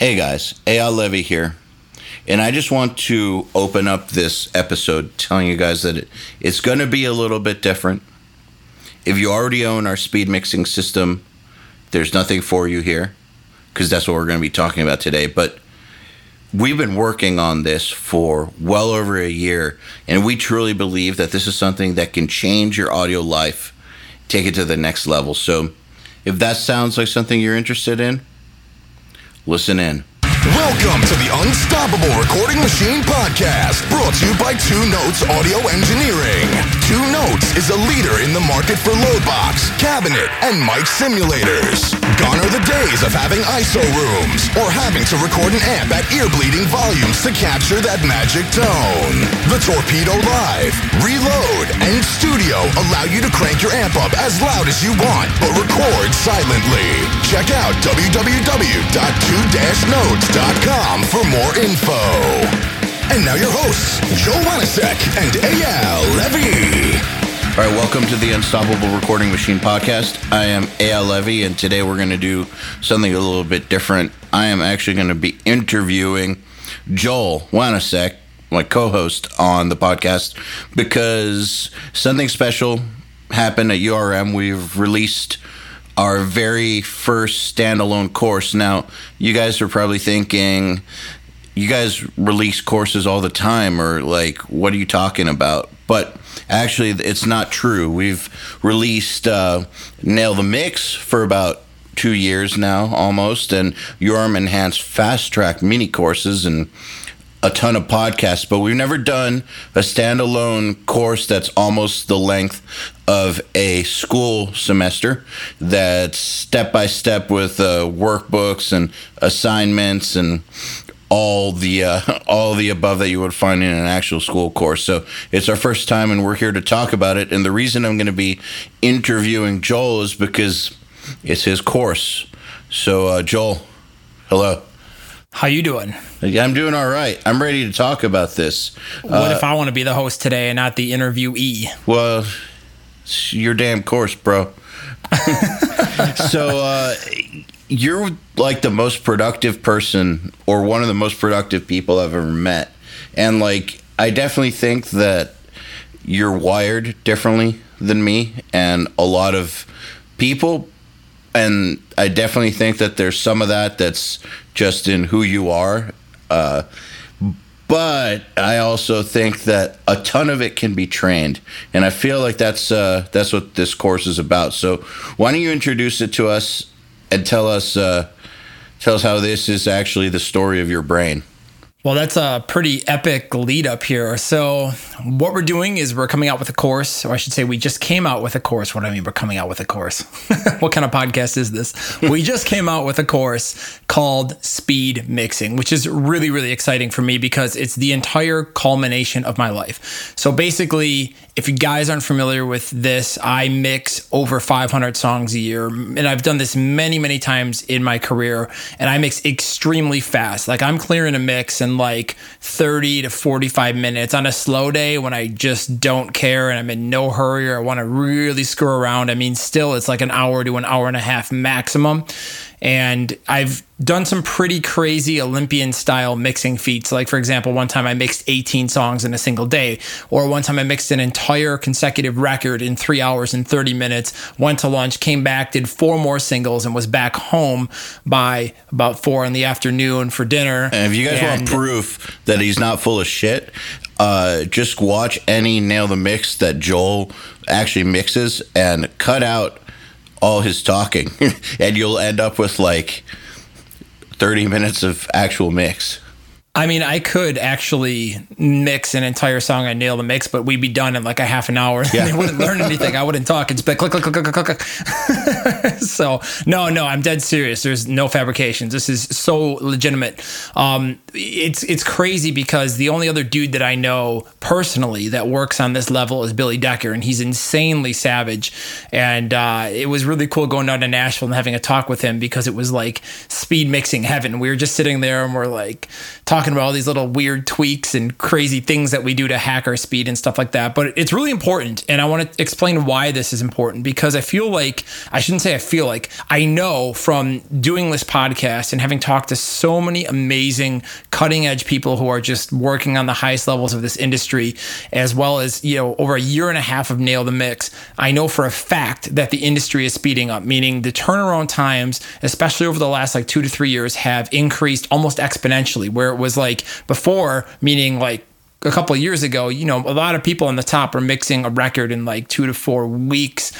Hey guys, Eyal Levy here. And I just want to open up this episode telling you guys that it, it's going to be a little bit different. If you already own our speed mixing system, there's nothing for you here because that's what we're going to be talking about today. But we've been working on this for well over a year, and we truly believe that this is something that can change your audio life, take it to the next level. So if that sounds like something you're interested in, Listen in. Welcome to the Unstoppable Recording Machine Podcast, brought to you by Two Notes Audio Engineering. Two Notes is a leader in the market for load box, cabinet, and mic simulators. Gone are the days of having ISO rooms or having to record an amp at ear-bleeding volumes to capture that magic tone. The Torpedo Live, Reload, and Studio allow you to crank your amp up as loud as you want, but record silently. Check out www.2-notes.com for more info. And now your hosts, Joel Wanasek and Eyal Levy. All right, welcome to the Unstoppable Recording Machine podcast. I am Eyal Levy, and today we're going to do something a little bit different. I am actually going to be interviewing Joel Wanasek, my co-host on the podcast, because something special happened at URM. We've released our very first standalone course. Now, you guys are probably thinking, you guys release courses all the time, or like, what are you talking about? But actually, it's not true. We've released uh, Nail the Mix for about two years now, almost, and URM Enhanced Fast Track mini courses and a ton of podcasts, but we've never done a standalone course that's almost the length of a school semester that's step by step with uh, workbooks and assignments and all the uh, all the above that you would find in an actual school course. So it's our first time, and we're here to talk about it. And the reason I'm going to be interviewing Joel is because it's his course. So uh, Joel, hello. How you doing? I'm doing all right. I'm ready to talk about this. What uh, if I want to be the host today and not the interviewee? Well, it's your damn course, bro. so uh, you're like the most productive person, or one of the most productive people I've ever met, and like I definitely think that you're wired differently than me, and a lot of people and I definitely think that there's some of that that's just in who you are. Uh, but I also think that a ton of it can be trained, and I feel like that's uh, that's what this course is about. So why don't you introduce it to us and tell us uh, tell us how this is actually the story of your brain? Well, that's a pretty epic lead up here. So, what we're doing is we're coming out with a course, or I should say, we just came out with a course. What do I mean, we're coming out with a course? what kind of podcast is this? we just came out with a course called Speed Mixing, which is really, really exciting for me because it's the entire culmination of my life. So, basically, if you guys aren't familiar with this, I mix over 500 songs a year, and I've done this many, many times in my career, and I mix extremely fast. Like, I'm clearing a mix in like 30 to 45 minutes on a slow day when I just don't care and I'm in no hurry or I want to really screw around. I mean, still, it's like an hour to an hour and a half maximum. And I've done some pretty crazy Olympian style mixing feats. Like, for example, one time I mixed 18 songs in a single day, or one time I mixed an entire consecutive record in three hours and 30 minutes, went to lunch, came back, did four more singles, and was back home by about four in the afternoon for dinner. And if you guys and, want proof that he's not full of shit, uh, just watch any Nail the Mix that Joel actually mixes and cut out all his talking, and you'll end up with like 30 minutes of actual mix. I mean, I could actually mix an entire song and nail the mix, but we'd be done in like a half an hour. Yeah. they wouldn't learn anything. I wouldn't talk. It's like click, click, click, click, click, click. so no, no, I'm dead serious. There's no fabrications. This is so legitimate. Um, it's it's crazy because the only other dude that I know personally that works on this level is Billy Decker, and he's insanely savage. And uh, it was really cool going down to Nashville and having a talk with him because it was like speed mixing heaven. We were just sitting there and we're like talking talking about all these little weird tweaks and crazy things that we do to hack our speed and stuff like that. But it's really important. And I want to explain why this is important because I feel like, I shouldn't say I feel like, I know from doing this podcast and having talked to so many amazing cutting edge people who are just working on the highest levels of this industry, as well as, you know, over a year and a half of Nail the Mix, I know for a fact that the industry is speeding up, meaning the turnaround times, especially over the last like two to three years, have increased almost exponentially, where it was like before, meaning like a couple years ago, you know, a lot of people on the top are mixing a record in like two to four weeks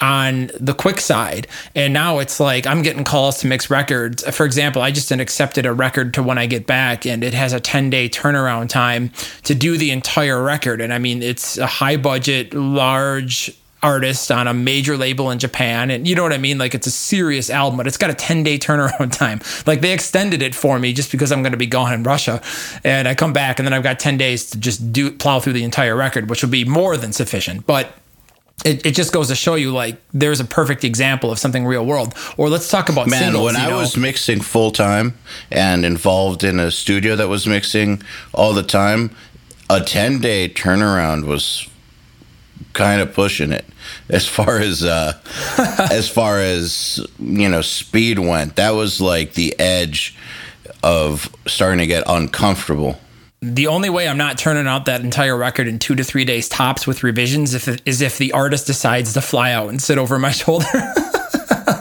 on the quick side. And now it's like I'm getting calls to mix records. For example, I just accepted a record to when I get back, and it has a 10 day turnaround time to do the entire record. And I mean, it's a high budget, large artist on a major label in Japan. And you know what I mean? Like it's a serious album, but it's got a 10 day turnaround time. Like they extended it for me just because I'm going to be gone in Russia. And I come back and then I've got 10 days to just do plow through the entire record, which will be more than sufficient. But it, it just goes to show you like there's a perfect example of something real world. Or let's talk about Man, singles, when I know? was mixing full time and involved in a studio that was mixing all the time, a 10 day turnaround was kind of pushing it as far as uh as far as you know speed went that was like the edge of starting to get uncomfortable the only way I'm not turning out that entire record in two to three days tops with revisions if, is if the artist decides to fly out and sit over my shoulder.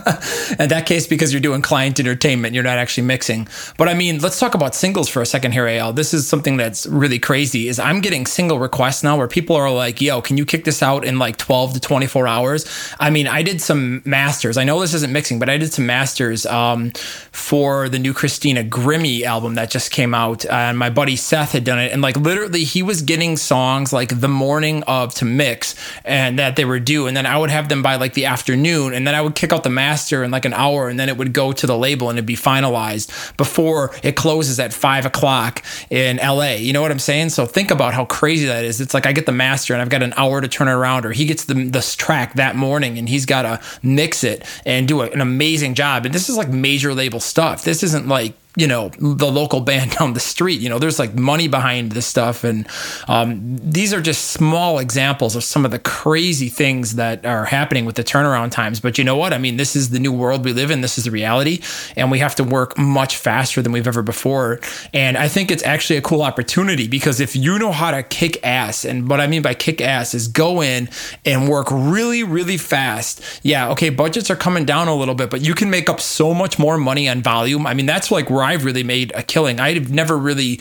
in that case, because you're doing client entertainment, you're not actually mixing. But I mean, let's talk about singles for a second here, Al. This is something that's really crazy. Is I'm getting single requests now where people are like, "Yo, can you kick this out in like 12 to 24 hours?" I mean, I did some masters. I know this isn't mixing, but I did some masters um, for the new Christina Grimmie album that just came out, and my buddy Seth had done it, and like literally, he was getting songs like the morning of to mix, and that they were due, and then I would have them by like the afternoon, and then I would kick out the master in like an hour, and then it would go to the label and it'd be finalized before it closes at five o'clock in LA. You know what I'm saying? So think about how crazy that is. It's like I get the master and I've got an hour to turn it around, or he gets the track that morning and he's got to mix it and do an amazing job. And this is like major label stuff. This isn't like you know the local band down the street you know there's like money behind this stuff. And um, these are just small examples of some of the crazy things that are happening with the turnaround times. But you know what? I mean this is the new world we live in. This is the reality. And we have to work much faster than we've ever before. And i think it's actually a cool opportunity because if you know how to kick ass and what i mean by kick ass is go in and work really really fast. Yeah okay budgets are coming down a little bit but you can make up so much more money on volume. I mean that's like where I've really made a killing. I've never really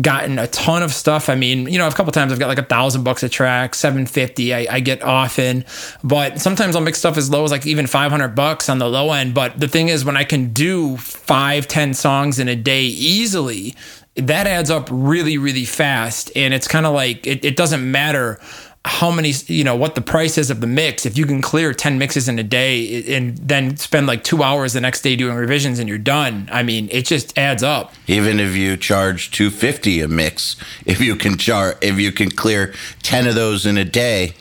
gotten a ton of stuff. I mean, you know, a couple times I've got like a thousand bucks a track, seven fifty. I, I get often, but sometimes I'll make stuff as low as like even five hundred bucks on the low end. But the thing is, when I can do five, ten songs in a day easily, that adds up really, really fast. And it's kind of like it, it doesn't matter how many you know what the price is of the mix. If you can clear 10 mixes in a day and then spend like two hours the next day doing revisions and you're done i mean it just adds up. Even if you charge 250 a mix if you can char if you can clear 10 of those in a day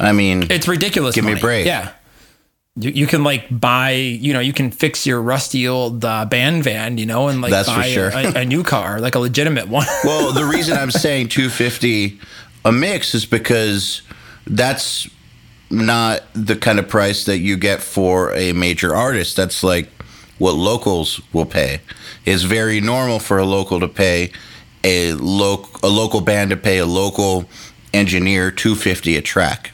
i mean it's ridiculous give money. me a break. Yeah. You, you can like buy you know you can fix your rusty old uh, band van you know and like That's for buy sure. a, a new car like a legitimate one. Well the reason i'm saying 250 a mix is because that's not the kind of price that you get for a major artist. That's like what locals will pay. It's very normal for a local to pay a loc a local band to pay a local engineer 250 a track.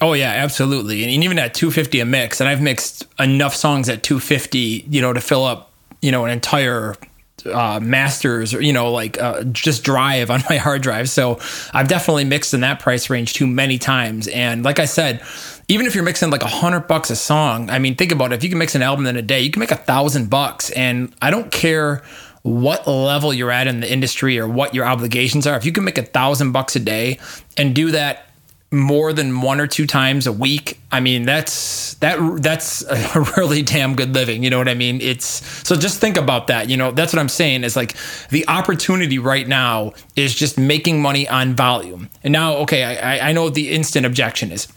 Oh yeah, absolutely. And even at 250 a mix, and I've mixed enough songs at 250, you know, to fill up, you know, an entire uh, masters or you know like uh, just drive on my hard drive. So i've definitely mixed in that price range too many times. And like i said even if you're mixing like a hundred bucks a song i mean think about it. If you can mix an album in a day you can make a thousand bucks. And i don't care what level you're at in the industry or what your obligations are if you can make a thousand bucks a day and do that more than one or two times a week i mean that's that that's a really damn good living you know what i mean? It's so just think about that you know that's what i'm saying is like the opportunity right now is just making money on volume. And now okay i i know the instant objection is.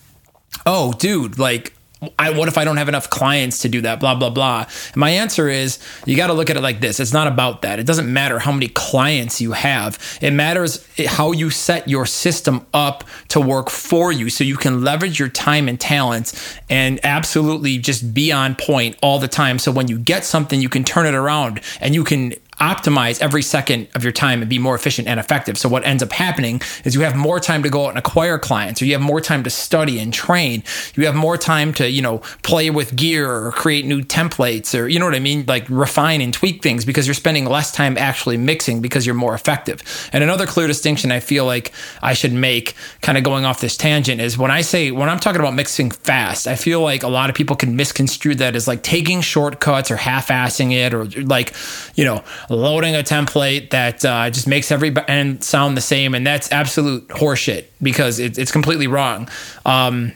Oh dude like I, what if I don't have enough clients to do that? Blah, blah, blah. And my answer is you got to look at it like this. It's not about that. It doesn't matter how many clients you have. It matters how you set your system up to work for you so you can leverage your time and talents and absolutely just be on point all the time. So when you get something, you can turn it around and you can optimize every second of your time and be more efficient and effective. So what ends up happening is you have more time to go out and acquire clients, or you have more time to study and train. You have more time to, you know, play with gear or create new templates or you know what I mean, like refine and tweak things because you're spending less time actually mixing because you're more effective. And another clear distinction I feel like I should make kind of going off this tangent is when I say when I'm talking about mixing fast, I feel like a lot of people can misconstrue that as like taking shortcuts or half-assing it or like, you know, loading a template that uh, just makes every end sound the same, and that's absolute horseshit because it, it's completely wrong. Um,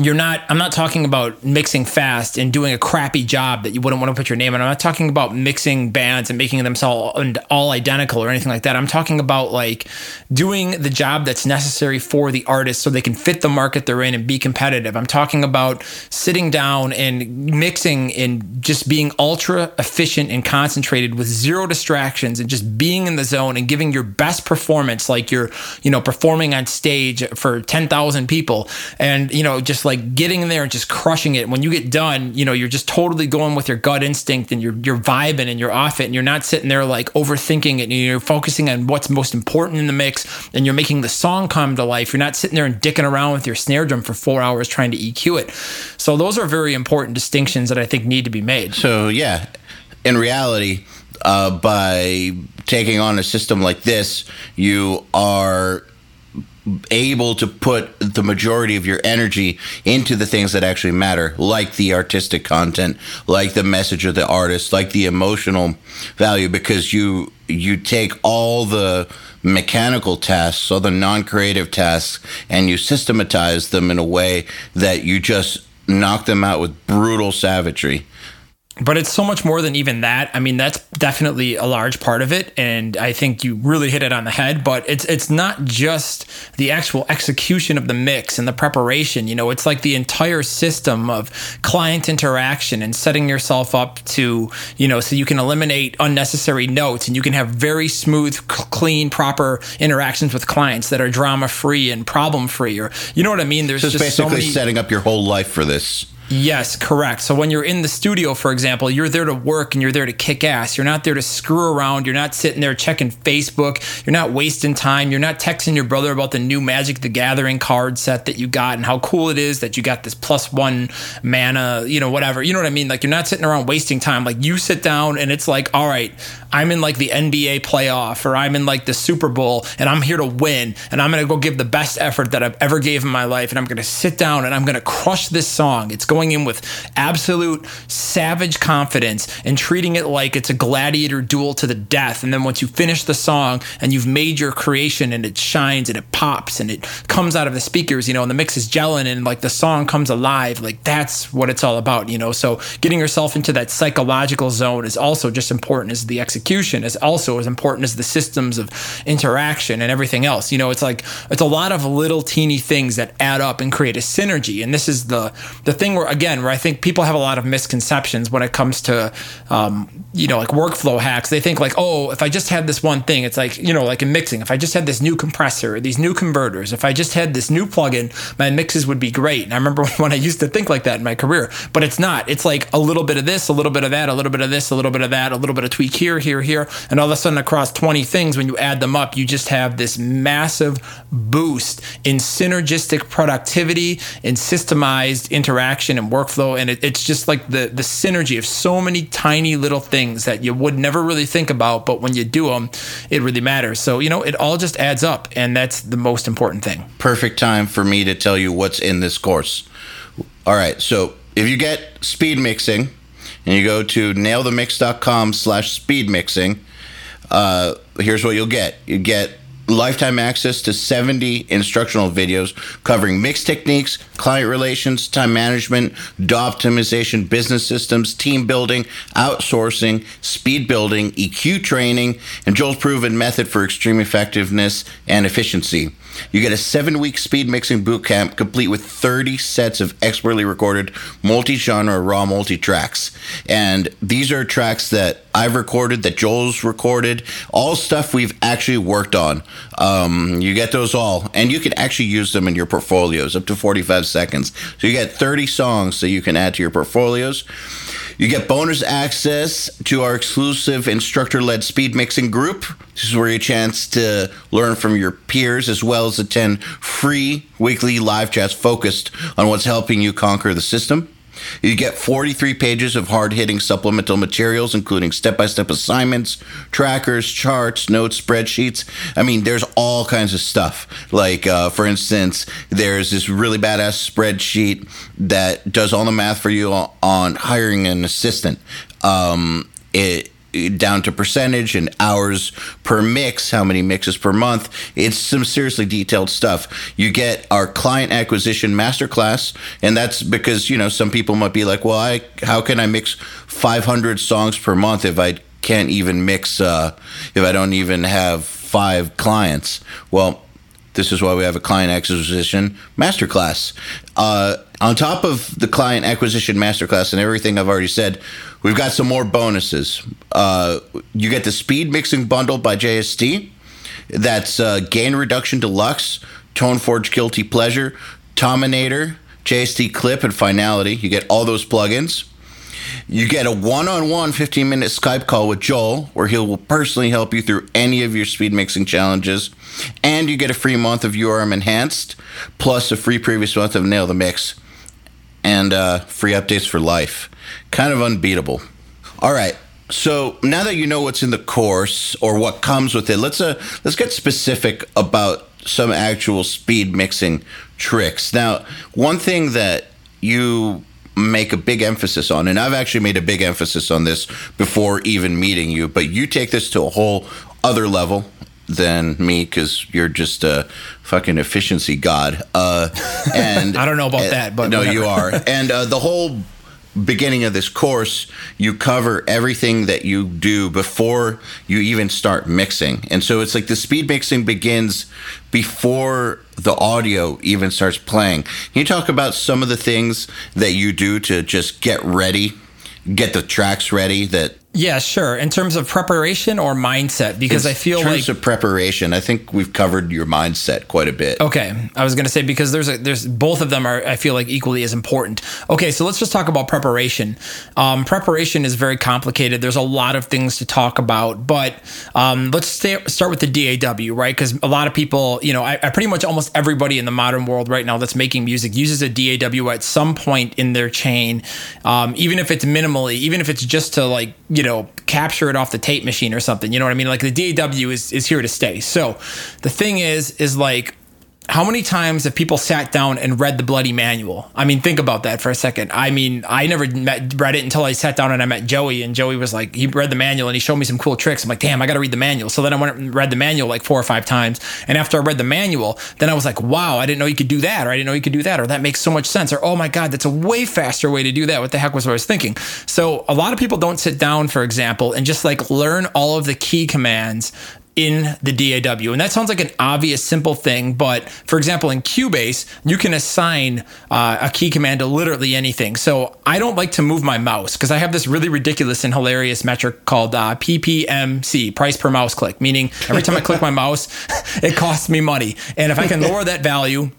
you're not i'm not talking about mixing fast and doing a crappy job that you wouldn't want to put your name on. I'm not talking about mixing bands and making them all, all identical or anything like that. I'm talking about like doing the job that's necessary for the artist so they can fit the market they're in and be competitive. I'm talking about sitting down and mixing and just being ultra efficient and concentrated with zero distractions and just being in the zone and giving your best performance like you're you know performing on stage for 10,000 people. And you know just like getting in there and just crushing it. When you get done, you know, you're just totally going with your gut instinct and you're you're vibing and you're off it and you're not sitting there like overthinking it and you're focusing on what's most important in the mix and you're making the song come to life. You're not sitting there and dicking around with your snare drum for four hours trying to EQ it. So those are very important distinctions that I think need to be made. So yeah, in reality, uh, by taking on a system like this, you are able to put the majority of your energy into the things that actually matter, like the artistic content, like the message of the artist, like the emotional value, because you you take all the mechanical tasks or the non-creative tasks and you systematize them in a way that you just knock them out with brutal savagery but it's so much more than even that. I mean, that's definitely a large part of it, and I think you really hit it on the head. But it's it's not just the actual execution of the mix and the preparation. You know, it's like the entire system of client interaction and setting yourself up to you know so you can eliminate unnecessary notes and you can have very smooth, clean, proper interactions with clients that are drama free and problem free. Or you know what I mean? There's so just basically so many, setting up your whole life for this. Yes, correct. So when you're in the studio, for example, you're there to work and you're there to kick ass. You're not there to screw around. You're not sitting there checking Facebook. You're not wasting time. You're not texting your brother about the new Magic the Gathering card set that you got and how cool it is that you got this plus one mana, you know, whatever. You know what I mean? Like you're not sitting around wasting time. Like you sit down and it's like, all right, I'm in like the NBA playoff or I'm in like the Super Bowl and I'm here to win and I'm going to go give the best effort that I've ever gave in my life and I'm going to sit down and I'm going to crush this song. It's going going in with absolute savage confidence and treating it like it's a gladiator duel to the death. And then once you finish the song and you've made your creation and it shines and it pops and it comes out of the speakers, you know, and the mix is gelling and like the song comes alive, like that's what it's all about, you know. So getting yourself into that psychological zone is also just important as the execution, is also as important as the systems of interaction and everything else. You know, it's like it's a lot of little teeny things that add up and create a synergy. And this is the the thing where again, where I think people have a lot of misconceptions when it comes to, um, you know, like workflow hacks. They think like, oh, if I just had this one thing, it's like, you know, like in mixing, if I just had this new compressor, these new converters, if I just had this new plugin, my mixes would be great. And I remember when I used to think like that in my career, but it's not. It's like a little bit of this, a little bit of that, a little bit of this, a little bit of that, a little bit of tweak here, here, here. And all of a sudden, across 20 things, when you add them up, you just have this massive boost in synergistic productivity, in systemized interaction and workflow. And it, it's just like the, the synergy of so many tiny little things that you would never really think about. But when you do them, it really matters. So, you know, it all just adds up. And that's the most important thing. Perfect time for me to tell you what's in this course. All right. So if you get speed mixing and you go to nailthemix.com slash speed mixing, uh, here's what you'll get. You get lifetime access to 70 instructional videos covering mix techniques, client relations, time management, DAW optimization, business systems, team building, outsourcing, speed building, EQ training, and Joel's proven method for extreme effectiveness and efficiency. You get a seven week speed mixing boot camp complete with 30 sets of expertly recorded multi genre raw multi tracks. And these are tracks that I've recorded, that Joel's recorded, all stuff we've actually worked on. Um, you get those all, and you can actually use them in your portfolios up to 45 seconds. So you get 30 songs that you can add to your portfolios. You get bonus access to our exclusive instructor led speed mixing group. This is where you chance to learn from your peers as well as attend free weekly live chats focused on what's helping you conquer the system. You get 43 pages of hard hitting supplemental materials, including step by step assignments, trackers, charts, notes, spreadsheets. I mean, there's all kinds of stuff. Like, uh, for instance, there's this really badass spreadsheet that does all the math for you on hiring an assistant. Um, it down to percentage and hours per mix, how many mixes per month. It's some seriously detailed stuff. You get our client acquisition masterclass, and that's because you know some people might be like, "Well, I how can I mix 500 songs per month if I can't even mix uh, if I don't even have five clients?" Well, this is why we have a client acquisition masterclass. Uh, on top of the client acquisition masterclass and everything I've already said, we've got some more bonuses. Uh, you get the speed mixing bundle by JST. That's uh, gain reduction deluxe, tone forge guilty pleasure, Tominator, JST clip, and finality. You get all those plugins. You get a one on one 15 minute Skype call with Joel, where he will personally help you through any of your speed mixing challenges. And you get a free month of URM Enhanced, plus a free previous month of Nail the Mix and uh, free updates for life. Kind of unbeatable. All right. So now that you know what's in the course or what comes with it, let's uh, let's get specific about some actual speed mixing tricks. Now, one thing that you make a big emphasis on, and I've actually made a big emphasis on this before even meeting you, but you take this to a whole other level than me because you're just a fucking efficiency god. Uh, and I don't know about that, but no, whatever. you are. And uh, the whole beginning of this course, you cover everything that you do before you even start mixing. And so it's like the speed mixing begins before the audio even starts playing. Can you talk about some of the things that you do to just get ready, get the tracks ready that Yeah, sure. In terms of preparation or mindset, because I feel in terms like of preparation, I think we've covered your mindset quite a bit. Okay, I was gonna say because there's a, there's both of them are I feel like equally as important. Okay, so let's just talk about preparation. Um, preparation is very complicated. There's a lot of things to talk about, but um, let's stay, start with the DAW, right? Because a lot of people, you know, I, I pretty much almost everybody in the modern world right now that's making music uses a DAW at some point in their chain, um, even if it's minimally, even if it's just to like you know capture it off the tape machine or something. You know what I mean? Like the DAW is is here to stay. So the thing is, is like how many times have people sat down and read the bloody manual? I mean, think about that for a second. I mean, I never met, read it until I sat down and I met Joey, and Joey was like, he read the manual and he showed me some cool tricks. I'm like, damn, I got to read the manual. So then I went and read the manual like four or five times. And after I read the manual, then I was like, wow, I didn't know you could do that, or I didn't know you could do that, or that makes so much sense, or oh my God, that's a way faster way to do that. What the heck was what I was thinking? So a lot of people don't sit down, for example, and just like learn all of the key commands in the DAW. And that sounds like an obvious, simple thing, but for example, in Cubase, you can assign uh, a key command to literally anything. So I don't like to move my mouse because I have this really ridiculous and hilarious metric called uh, PPMC, price per mouse click, meaning every time I click my mouse, it costs me money. And if I can lower that value,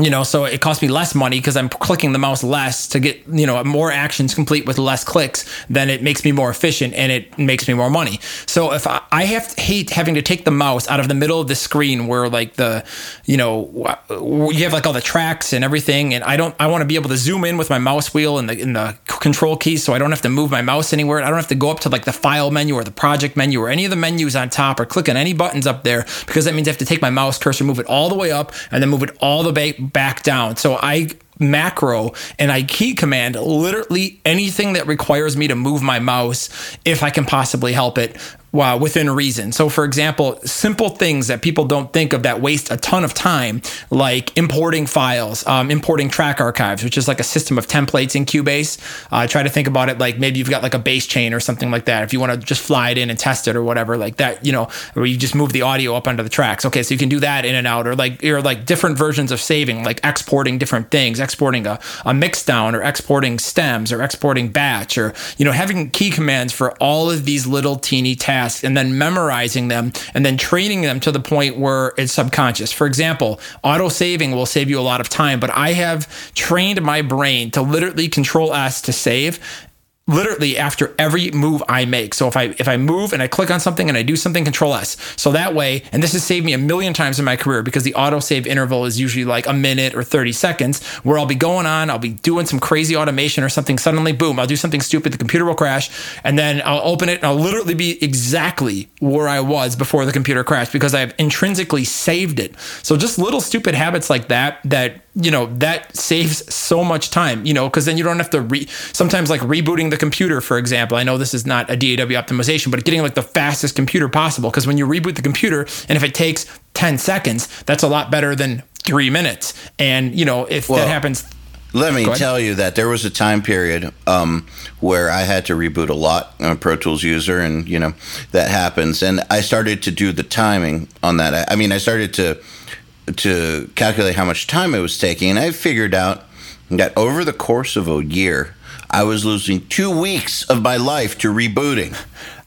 you know so it costs me less money because i'm clicking the mouse less to get you know more actions complete with less clicks then it makes me more efficient and it makes me more money. So if i, I have hate having to take the mouse out of the middle of the screen where like the you know you have like all the tracks and everything and i don't i want to be able to zoom in with my mouse wheel and the, the control keys so i don't have to move my mouse anywhere. I don't have to go up to like the file menu or the project menu or any of the menus on top or click on any buttons up there because that means i have to take my mouse cursor move it all the way up and then move it all the way back down. So I macro and I key command literally anything that requires me to move my mouse if I can possibly help it while within reason. So, for example, simple things that people don't think of that waste a ton of time, like importing files, um, importing track archives, which is like a system of templates in Cubase. Uh, try to think about it like maybe you've got like a base chain or something like that. If you want to just fly it in and test it or whatever, like that, you know, where you just move the audio up onto the tracks. Okay, so you can do that in and out, or like or like different versions of saving, like exporting different things, exporting a, a mix down, or exporting stems, or exporting batch, or you know, having key commands for all of these little teeny tasks, and then memorizing them, and then training them to the point where it's subconscious. For example, auto saving will save you a lot of time, but I have trained my brain to literally control S to save literally after every move I make. So if I if I move and I click on something and I do something, control S. So that way, and this has saved me a million times in my career because the autosave interval is usually like a minute or 30 seconds where I'll be going on, I'll be doing some crazy automation or something, suddenly boom, I'll do something stupid, the computer will crash, and then I'll open it and I'll literally be exactly where I was before the computer crashed because I've intrinsically saved it. So just little stupid habits like that that you know that saves so much time you know because then you don't have to re sometimes like rebooting the computer for example i know this is not a daw optimization but getting like the fastest computer possible because when you reboot the computer and if it takes 10 seconds that's a lot better than three minutes and you know if well, that happens let me tell you that there was a time period um, where I had to reboot a lot. I'm a Pro Tools user, and you know that happens. And I started to do the timing on that. I mean, I started to to calculate how much time it was taking, and I figured out that over the course of a year, I was losing two weeks of my life to rebooting.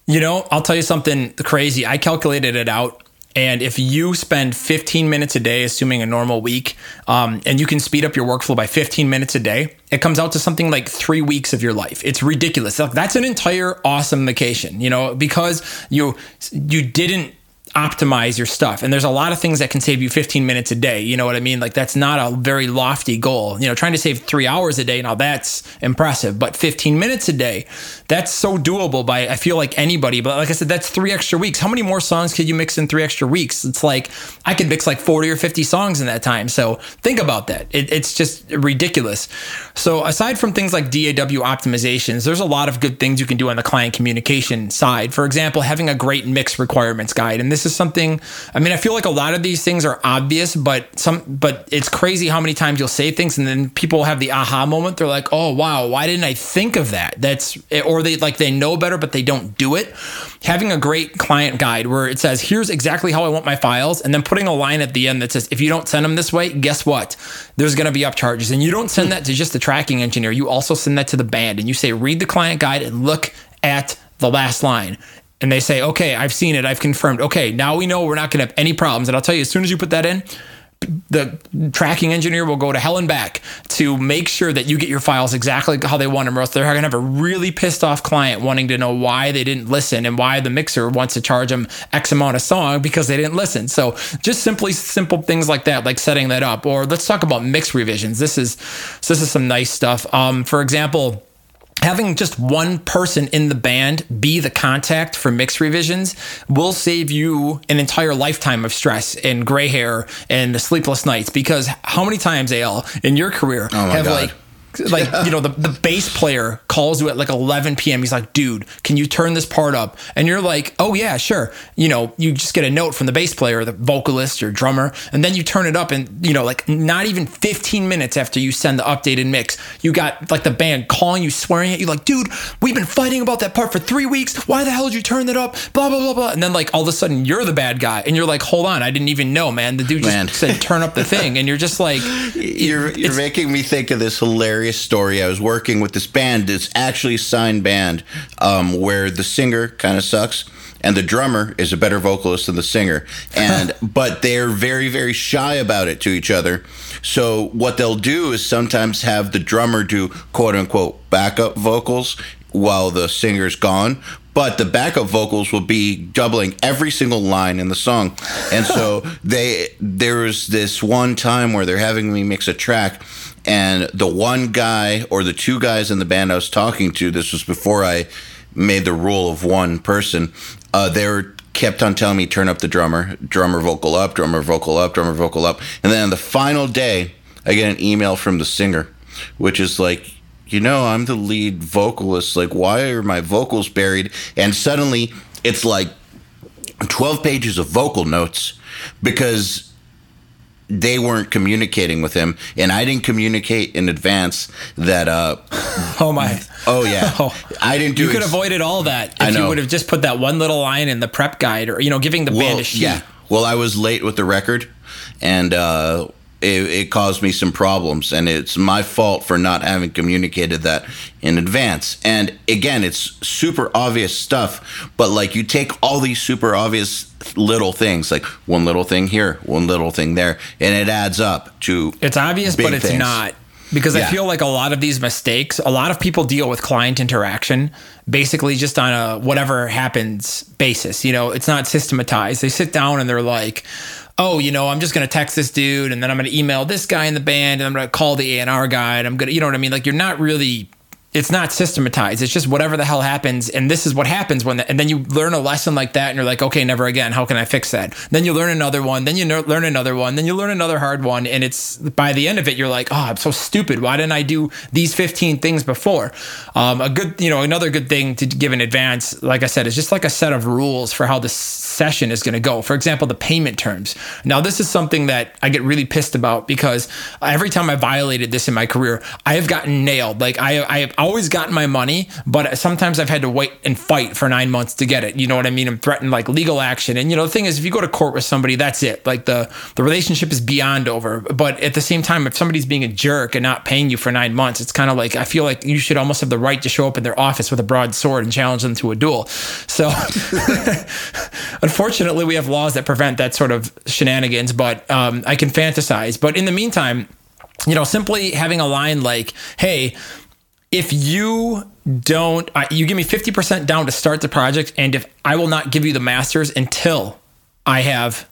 You know, I'll tell you something crazy. I calculated it out. And if you spend 15 minutes a day, assuming a normal week, um, and you can speed up your workflow by 15 minutes a day, it comes out to something like three weeks of your life. It's ridiculous. That's an entire awesome vacation, you know, because you you didn't optimize your stuff. And there's a lot of things that can save you 15 minutes a day. You know what I mean? Like that's not a very lofty goal. You know, trying to save three hours a day, now that's impressive, but 15 minutes a day, that's so doable by, I feel like anybody. But like I said, that's three extra weeks. How many more songs could you mix in three extra weeks? It's like I could mix like 40 or 50 songs in that time. So think about that. It, it's just ridiculous. So aside from things like DAW optimizations, there's a lot of good things you can do on the client communication side. For example, having a great mix requirements guide. And this is something. I mean, I feel like a lot of these things are obvious, but some, but it's crazy how many times you'll say things and then people have the aha moment. They're like, "Oh wow, why didn't I think of that?" That's or they like they know better, but they don't do it. Having a great client guide where it says, "Here's exactly how I want my files," and then putting a line at the end that says, "If you don't send them this way, guess what? There's going to be upcharges." And you don't send that to just the tracking engineer. You also send that to the band, and you say, "Read the client guide and look at." the last line and they say, okay, I've seen it, I've confirmed. Okay, now we know we're not going to have any problems. And I'll tell you, as soon as you put that in, the tracking engineer will go to hell and back to make sure that you get your files exactly how they want them, or else they're going to have a really pissed off client wanting to know why they didn't listen and why the mixer wants to charge them X amount of song because they didn't listen. So just simply simple things like that, like setting that up. Or let's talk about mix revisions. This is this is some nice stuff. Um, for example having just one person in the band be the contact for mix revisions will save you an entire lifetime of stress and gray hair and sleepless nights because how many times al in your career oh have God. like like you know the, the bass player calls you at like 11 p.m he's like dude can you turn this part up? And you're like oh yeah sure. You know you just get a note from the bass player the vocalist or drummer and then you turn it up and you know like not even 15 minutes after you send the updated mix you got like the band calling you swearing at you like dude we've been fighting about that part for three weeks. Why the hell did you turn that up? Blah blah blah blah. And then like all of a sudden you're the bad guy and you're like hold on i didn't even know man. The dude just Man. said turn up the thing. And you're just like You're, you're making me think of this hilarious story. I was working with this band, it's actually a signed band, um, where the singer kind of sucks and the drummer is a better vocalist than the singer. And but they're very, very shy about it to each other. So what they'll do is sometimes have the drummer do quote unquote backup vocals while the singer's gone. But the backup vocals will be doubling every single line in the song. And so they there was this one time where they're having me mix a track and the one guy or the two guys in the band I was talking to, this was before I made the rule of one person, uh, they were kept on telling me turn up the drummer, drummer vocal up, drummer vocal up, drummer vocal up. And then on the final day, I get an email from the singer, which is like, you know, I'm the lead vocalist. Like, why are my vocals buried? And suddenly it's like 12 pages of vocal notes because they weren't communicating with him and i didn't communicate in advance that uh Oh my! oh yeah Oh. i didn't do You could ex- have avoided all that if I you know. would have just put that one little line in the prep guide, or you know, giving the band a sheet. yeah well i was late with the record and uh it, it caused me some problems and it's my fault for not having communicated that in advance and again it's super obvious stuff but like you take all these super obvious little things like one little thing here one little thing there and it adds up to It's obvious, but it's things. not. Because I feel like a lot of these mistakes, a lot of people deal with client interaction basically just on a whatever happens basis. You know, it's not systematized. They sit down and they're like, oh, you know, I'm just going to text this dude and then I'm going to email this guy in the band and I'm going to call the A&R guy and I'm going to, you know what I mean? Like, you're not really. It's not systematized. It's just whatever the hell happens, and this is what happens when. The, and then you learn a lesson like that, and you're like, okay, never again. How can I fix that? Then you learn another one. Then you learn another one. Then you learn another hard one, and it's by the end of it, you're like, oh, I'm so stupid. Why didn't I do these 15 things before? Um, a good, you know, another good thing to give in advance, like I said, is just like a set of rules for how the session is going to go. For example, the payment terms. Now, this is something that I get really pissed about because every time I violated this in my career, I have gotten nailed. Like I, I have always gotten my money, but sometimes I've had to wait and fight for nine months to get it. You know what I mean? I'm threatened like legal action. And you know, the thing is, if you go to court with somebody, that's it. Like the the relationship is beyond over. But at the same time, if somebody's being a jerk and not paying you for nine months, it's kind of like I feel like you should almost have the right to show up in their office with a broadsword and challenge them to a duel. So unfortunately, we have laws that prevent that sort of shenanigans. But um, I can fantasize. But in the meantime, you know, simply having a line like, "Hey." If you don't you give me 50% down to start the project and if i will not give you the masters until i have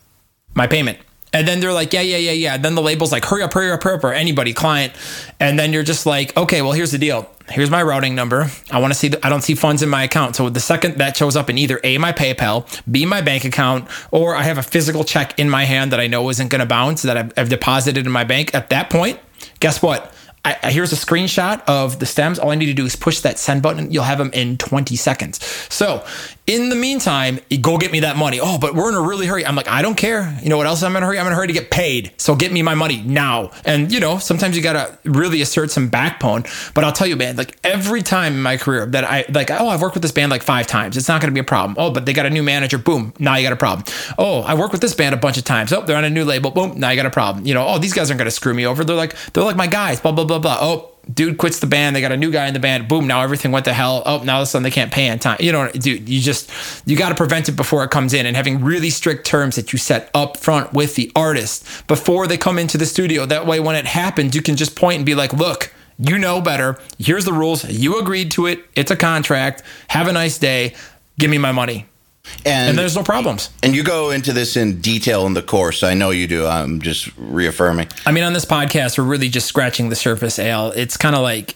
my payment. And then they're like yeah yeah yeah yeah. Then the label's like hurry up hurry up hurry up or anybody client. And then you're just like okay well here's the deal. Here's my routing number. I want to see the, i don't see funds in my account. So the second that shows up in either a my paypal b my bank account or i have a physical check in my hand that i know isn't going to bounce that I've, I've deposited in my bank at that point guess what I, I- here's a screenshot of the stems. All I need to do is push that send button. You'll have them in 20 seconds. So, in the meantime, go get me that money. Oh, but we're in a really hurry. I'm like, I don't care. You know what else I'm in a hurry? I'm in a hurry to get paid. So get me my money now. And you know, sometimes you gotta really assert some backbone. But I'll tell you, man, like every time in my career that I like, oh, I've worked with this band like five times. It's not gonna be a problem. Oh, but they got a new manager. Boom. Now you got a problem. Oh, I worked with this band a bunch of times. Oh, they're on a new label. Boom. Now you got a problem. You know, oh, these guys aren't gonna screw me over. They're like, they're like my guys. Blah blah blah blah. Oh, dude quits the band. They got a new guy in the band. Boom. Now everything went to hell. Oh, now all of a sudden they can't pay on time. You know, dude, you just, you got to prevent it before it comes in and having really strict terms that you set up front with the artist before they come into the studio. That way, when it happens, you can just point and be like, look, you know better. Here's the rules. You agreed to it. It's a contract. Have a nice day. Give me my money. And, And there's no problems. and you go into this in detail in the course i know you do i'm just reaffirming I mean, on this podcast, we're really just scratching the surface, Al. It's kind of like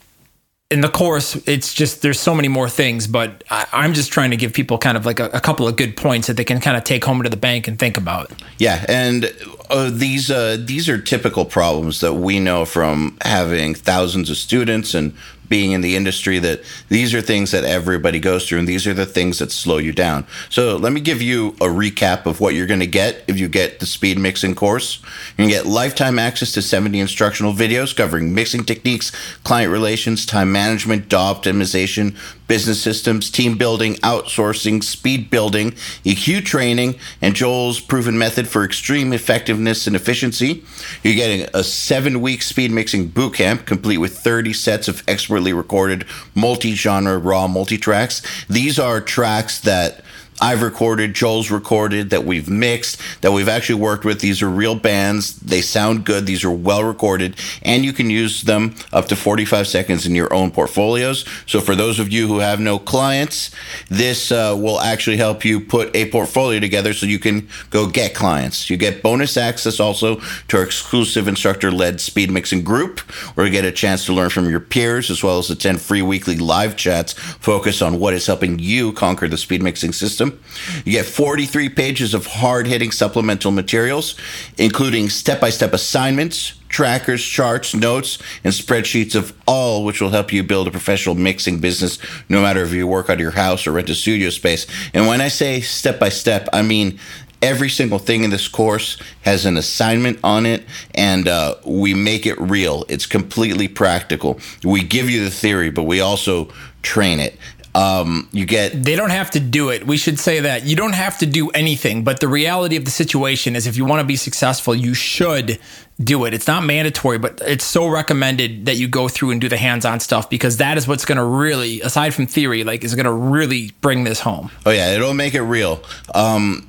in the course, it's just there's so many more things, but I, I'm just trying to give people kind of like a, a couple of good points that they can kind of take home to the bank and think about. Yeah, and uh, these uh, these are typical problems that we know from having thousands of students and being in the industry. That these are things that everybody goes through, and these are the things that slow you down. So let me give you a recap of what you're going to get if you get the speed mixing course. To get lifetime access to 70 instructional videos covering mixing techniques, client relations, time management, DAW optimization, business systems, team building, outsourcing, speed building, EQ training, and Joel's proven method for extreme effectiveness and efficiency. You're getting a seven week speed mixing boot camp complete with 30 sets of expertly recorded multi genre raw multi tracks. These are tracks that I've recorded, Joel's recorded, that we've mixed, that we've actually worked with. These are real bands. They sound good. These are well recorded, and you can use them up to 45 seconds in your own portfolios. So, for those of you who have no clients, this uh, will actually help you put a portfolio together so you can go get clients. You get bonus access also to our exclusive instructor led speed mixing group, where you get a chance to learn from your peers as well as attend free weekly live chats focused on what is helping you conquer the speed mixing system. You get 43 pages of hard hitting supplemental materials, including step by step assignments, trackers, charts, notes, and spreadsheets of all which will help you build a professional mixing business no matter if you work out of your house or rent a studio space. And when I say step by step, I mean every single thing in this course has an assignment on it and uh, we make it real it's completely practical we give you the theory but we also train it um, you get they don't have to do it. We should say that. You don't have to do anything but the reality of the situation is if you want to be successful you should do it. It's not mandatory but it's so recommended that you go through and do the hands-on stuff because that is what's going to really aside from theory like is going to really bring this home. Oh yeah it'll make it real. Um,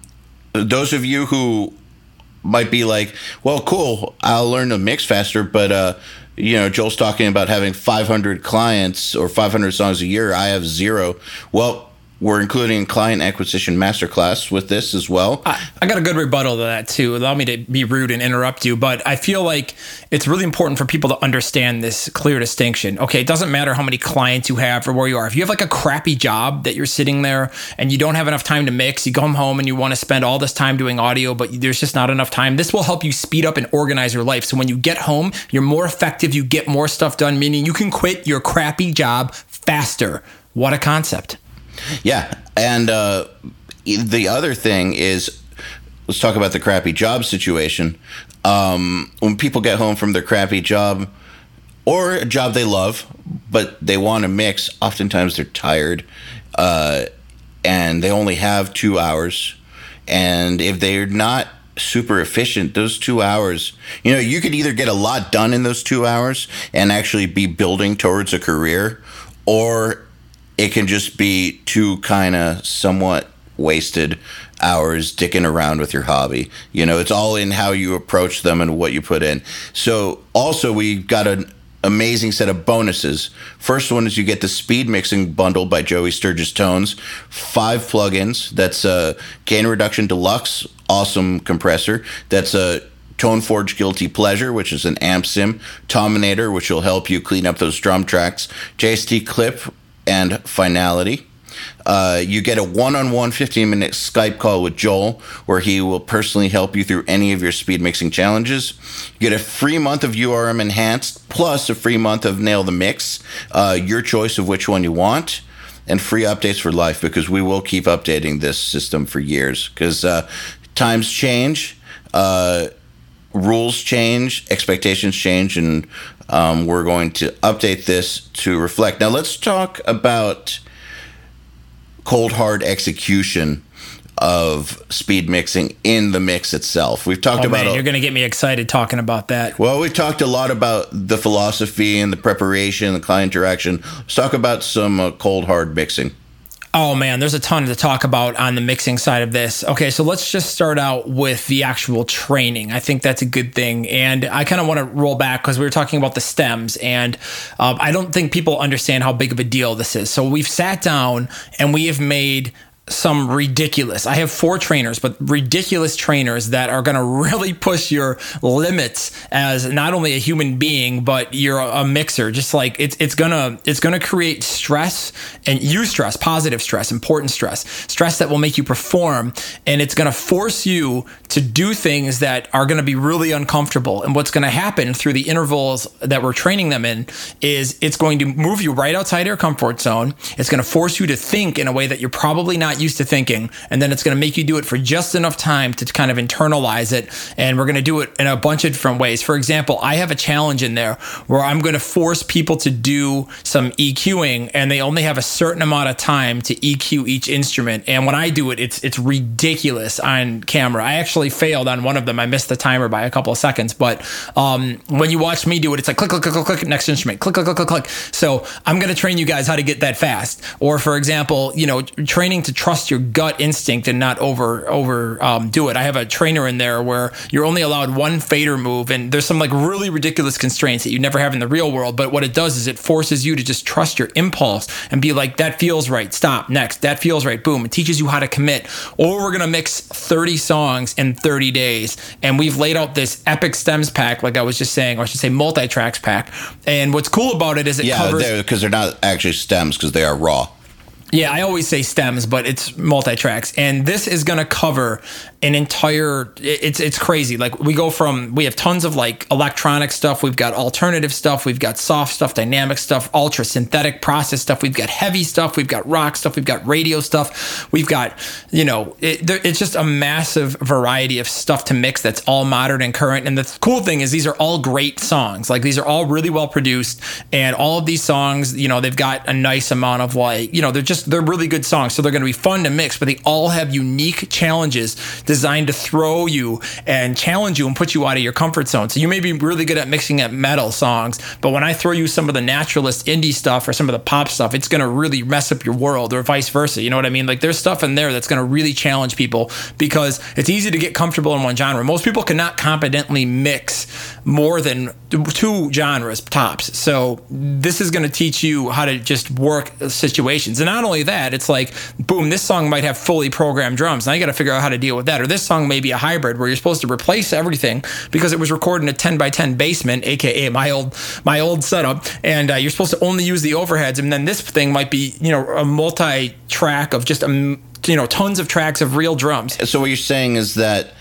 those of you who might be like, well, cool, I'll learn to mix faster, but uh, you know, Joel's talking about having 500 clients or 500 songs a year. I have zero. Well, we're including client acquisition masterclass with this as well. I, I, got a good rebuttal to that too. Allow me to be rude and interrupt you, but I feel like it's really important for people to understand this clear distinction. Okay, it doesn't matter how many clients you have or where you are. If you have like a crappy job that you're sitting there and you don't have enough time to mix, you come home and you want to spend all this time doing audio, but there's just not enough time. This will help you speed up and organize your life. So when you get home, you're more effective, you get more stuff done, meaning you can quit your crappy job faster. What a concept. Yeah, and uh, the other thing is, let's talk about the crappy job situation. Um, when people get home from their crappy job or a job they love, but they want to mix, oftentimes they're tired, uh, and they only have two hours. And if they're not super efficient those two hours you know you could either get a lot done in those two hours and actually be building towards a career or it can just be two kind of somewhat wasted hours dicking around with your hobby. You know, it's all in how you approach them and what you put in. So, also, we got an amazing set of bonuses. First one is you get the speed mixing bundle by Joey Sturgis Tones, five plugins. That's a gain reduction deluxe, awesome compressor. That's a Tone Forge Guilty Pleasure, which is an amp sim, Tominator, which will help you clean up those drum tracks, JST Clip, and finality. Uh, you get a one on one 15 minute Skype call with Joel where he will personally help you through any of your speed mixing challenges. You get a free month of URM Enhanced plus a free month of Nail the Mix, uh, your choice of which one you want, and free updates for life because we will keep updating this system for years because uh, times change. Uh, rules change, expectations change, and um, we're going to update this to reflect. Now, let's talk about cold hard execution of speed mixing in the mix itself. We've talked oh, about man, you're going to get me excited talking about that. Well, we've talked a lot about the philosophy and the preparation, the client interaction. Let's talk about some uh, cold hard mixing. Oh man, there's a ton to talk about on the mixing side of this. Okay, so let's just start out with the actual training. I think that's a good thing. And I kind of want to roll back because we were talking about the stems, and um, I don't think people understand how big of a deal this is. So we've sat down and we have made some ridiculous. I have four trainers, but ridiculous trainers that are going to really push your limits as not only a human being, but you're a, mixer. Just like it's it's gonna it's gonna create stress and you stress, positive stress, important stress, stress that will make you perform, and it's gonna force you to do things that are gonna be really uncomfortable. And what's gonna happen through the intervals that we're training them in is it's going to move you right outside your comfort zone. It's gonna force you to think in a way that you're probably not used to thinking. And then it's going to make you do it for just enough time to kind of internalize it. And we're going to do it in a bunch of different ways. For example, I have a challenge in there where I'm going to force people to do some EQing and they only have a certain amount of time to EQ each instrument. And when I do it, it's it's ridiculous on camera. I actually failed on one of them. I missed the timer by a couple of seconds. But um, when you watch me do it, it's like click, click, click, click, click, next instrument, click, click, click, click, click. So I'm going to train you guys how to get that fast. Or for example, you know, training to trust your gut instinct and not over over um, do it. I have a trainer in there where you're only allowed one fader move, and there's some like really ridiculous constraints that you never have in the real world. But what it does is it forces you to just trust your impulse and be like, that feels right. Stop. Next. That feels right. Boom. It teaches you how to commit. Or we're gonna mix 30 songs in 30 days, and we've laid out this epic stems pack, like I was just saying, or I should say multi tracks pack. And what's cool about it is it yeah, covers because they're, they're not actually stems because they are raw. Yeah, I always say stems, but it's multi tracks, and this is going to cover an entire. It's it's crazy. Like we go from we have tons of like electronic stuff. We've got alternative stuff. We've got soft stuff, dynamic stuff, ultra synthetic process stuff. We've got heavy stuff. We've got rock stuff. We've got radio stuff. We've got you know it, it's just a massive variety of stuff to mix. That's all modern and current. And the cool thing is these are all great songs. Like these are all really well produced, and all of these songs, you know, they've got a nice amount of like you know they're just just they're really good songs, so they're going to be fun to mix. But they all have unique challenges designed to throw you and challenge you and put you out of your comfort zone. So you may be really good at mixing at metal songs, but when I throw you some of the naturalist indie stuff or some of the pop stuff, it's going to really mess up your world, or vice versa. You know what I mean? Like there's stuff in there that's going to really challenge people because it's easy to get comfortable in one genre. Most people cannot competently mix more than two genres tops. So this is going to teach you how to just work situations. And not only that, it's like, boom, this song might have fully programmed drums. Now you got to figure out how to deal with that. Or this song may be a hybrid where you're supposed to replace everything because it was recorded in a 10 by 10 basement, aka my old my old setup, and uh, you're supposed to only use the overheads. And then this thing might be, you know, a multi track of just a you know tons of tracks of real drums. So what you're saying is that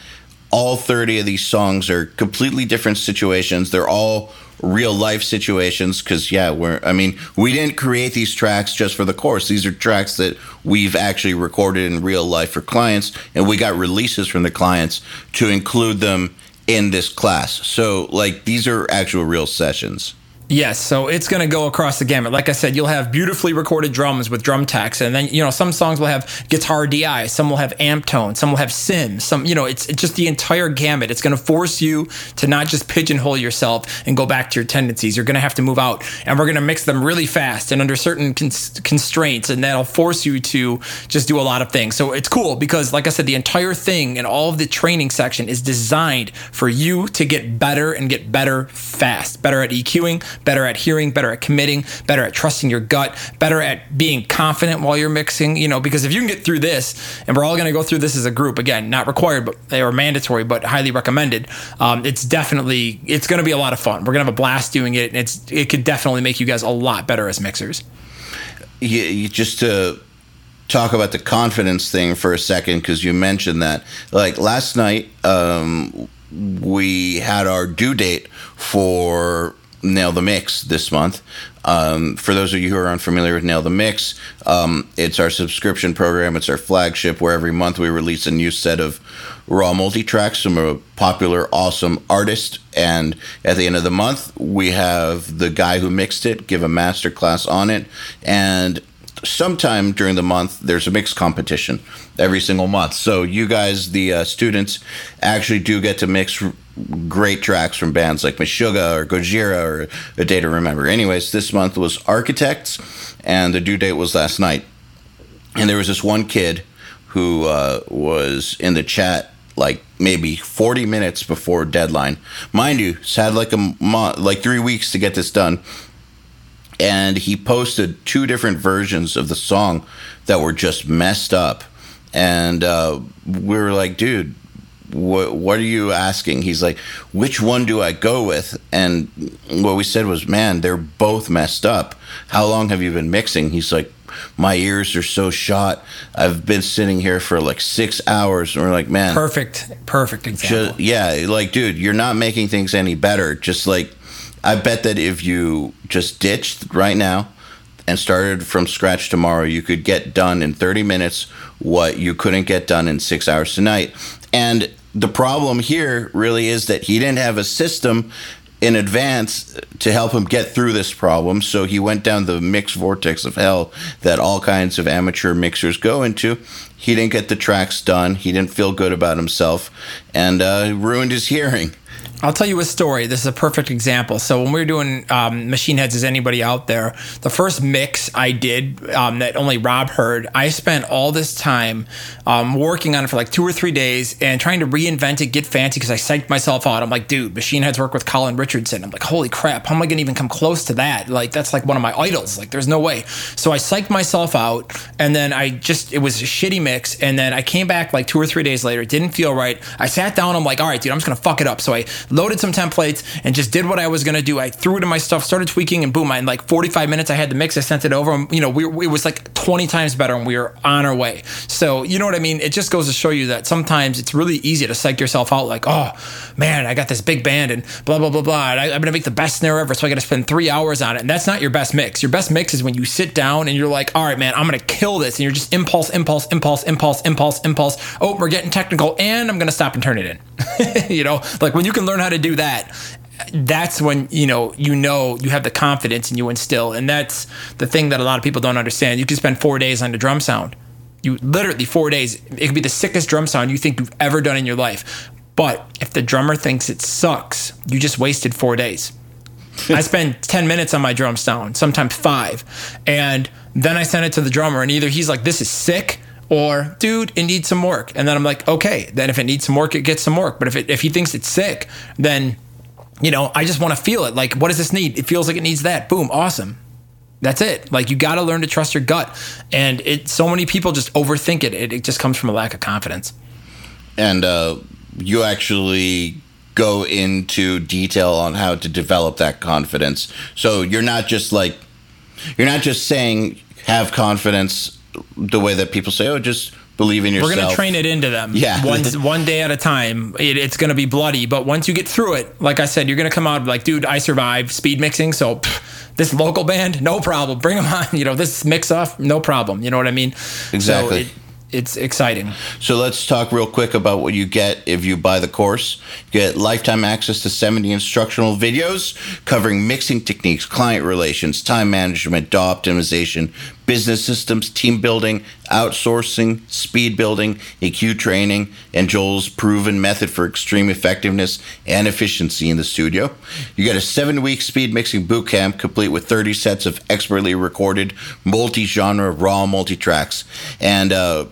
all 30 of these songs are completely different situations. They're all real life situations because yeah we're i mean we didn't create these tracks just for the course. These are tracks that we've actually recorded in real life for clients and we got releases from the clients to include them in this class. So like these are actual real sessions Yes, so it's going to go across the gamut. Like I said, you'll have beautifully recorded drums with drum techs, and then you know some songs will have guitar DI, some will have amp tone, some will have sim, some you know it's, it's just the entire gamut. It's going to force you to not just pigeonhole yourself and go back to your tendencies. You're going to have to move out, and we're going to mix them really fast and under certain cons- constraints, and that'll force you to just do a lot of things. So it's cool because, like I said, the entire thing and all of the training section is designed for you to get better and get better fast, better at EQing better at hearing, better at committing, better at trusting your gut, better at being confident while you're mixing, you know, because if you can get through this, and we're all going to go through this as a group, again, not required, but they are mandatory, but highly recommended. Um, it's definitely, it's going to be a lot of fun. We're going to have a blast doing it. And it's, it could definitely make you guys a lot better as mixers. Yeah, just to talk about the confidence thing for a second, because you mentioned that, like last night, um, we had our due date for Nail the Mix this month. Um, for those of you who are unfamiliar with Nail the Mix, um, it's our subscription program. It's our flagship where every month we release a new set of raw multi tracks from a popular, awesome artist. And at the end of the month, we have the guy who mixed it give a master class on it. And sometime during the month, there's a mix competition every single month. So you guys, the uh, students, actually do get to mix great tracks from bands like Meshuggah or Gojira or A Day to Remember. Anyways, this month was Architects, and the due date was last night. And there was this one kid who uh, was in the chat like maybe 40 minutes before deadline. Mind you, it's had like a month, like three weeks to get this done. And he posted two different versions of the song that were just messed up. And uh, we were like, dude, what what are you asking? He's like which one do i go with? And what we said was man they're both messed up. How long have you been mixing? He's like my ears are so shot. I've been sitting here for like six hours. And we're like man perfect perfect example. just, yeah like dude you're not making things any better. Just like i bet that if you just ditched right now and started from scratch tomorrow, you could get done in 30 minutes what you couldn't get done in six hours tonight. And the problem here really is that he didn't have a system in advance to help him get through this problem. So he went down the mix vortex of hell that all kinds of amateur mixers go into. He didn't get the tracks done. He didn't feel good about himself and uh, ruined his hearing. I'll tell you a story. This is a perfect example. So when we were doing um, Machine Heads, is anybody out there? The first mix I did um, that only Rob heard, I spent all this time um, working on it for like two or three days and trying to reinvent it, get fancy because I psyched myself out. I'm like, dude, Machine Head's work with Colin Richardson. I'm like, holy crap, how am I going to even come close to that? Like that's like one of my idols. Like there's no way. So I psyched myself out, and then I just it was a shitty mix, and then I came back like two or three days later. It didn't feel right. I sat down. I'm like, all right, dude, I'm just gonna fuck it up. So I loaded some templates, and just did what I was gonna do. I threw it in my stuff, started tweaking, and boom! In like 45 minutes, I had the mix. I sent it over. And, you know, we it was like 20 times better, and we were on our way. So you know what I mean? It just goes to show you that sometimes it's really easy to psych yourself out, like, oh man, I got this big band and blah blah blah blah. And I, I'm gonna make the best snare ever, so I got to spend three hours on it. And that's not your best mix. Your best mix is when you sit down and you're like, all right, man, I'm gonna kill this, and you're just impulse, impulse, impulse, impulse, impulse, impulse. Oh, we're getting technical, and I'm gonna stop and turn it in. you know, like when you can learn how to do that, that's when you know you know you have the confidence and you instill, and that's the thing that a lot of people don't understand. You can spend four days on the drum sound. You literally four days. It could be the sickest drum sound you think you've ever done in your life. But if the drummer thinks it sucks, you just wasted four days. I spend 10 minutes on my drum sound, sometimes five. And then I send it to the drummer, and either he's like, this is sick, or dude, it needs some work. And then I'm like, okay, then if it needs some work, it gets some work. But if it, if he thinks it's sick, then you know, I just want to feel it. Like, what does this need? It feels like it needs that. Boom, awesome. That's it. Like you got to learn to trust your gut, and it. So many people just overthink it. It, it just comes from a lack of confidence. And uh, you actually go into detail on how to develop that confidence. So you're not just like you're not just saying have confidence the way that people say, oh, just believe in yourself. We're going to train it into them. Yeah. One, one day at a time. It, it's going to be bloody. But once you get through it, like I said, you're going to come out like, dude, I survived speed mixing. So pff, this local band, no problem. Bring them on. You know, this mix off, no problem. You know what I mean? Exactly. So it, it's exciting. So let's talk real quick about what you get if you buy the course. You get lifetime access to 70 instructional videos covering mixing techniques, client relations, time management, DAW optimization, business systems, team building, outsourcing, speed building, EQ training, and Joel's proven method for extreme effectiveness and efficiency in the studio. You get a seven week speed mixing boot camp complete with 30 sets of expertly recorded multi genre raw multi tracks. And uh,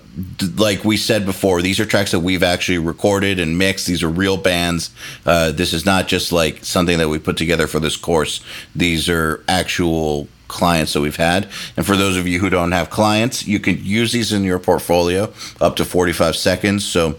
like we said before, these are tracks that we've actually recorded and mixed. These are real bands. Uh, this is not just like something that we put together for this course. These are actual clients that we've had. And for those of you who don't have clients, you can use these in your portfolio up to 45 seconds. So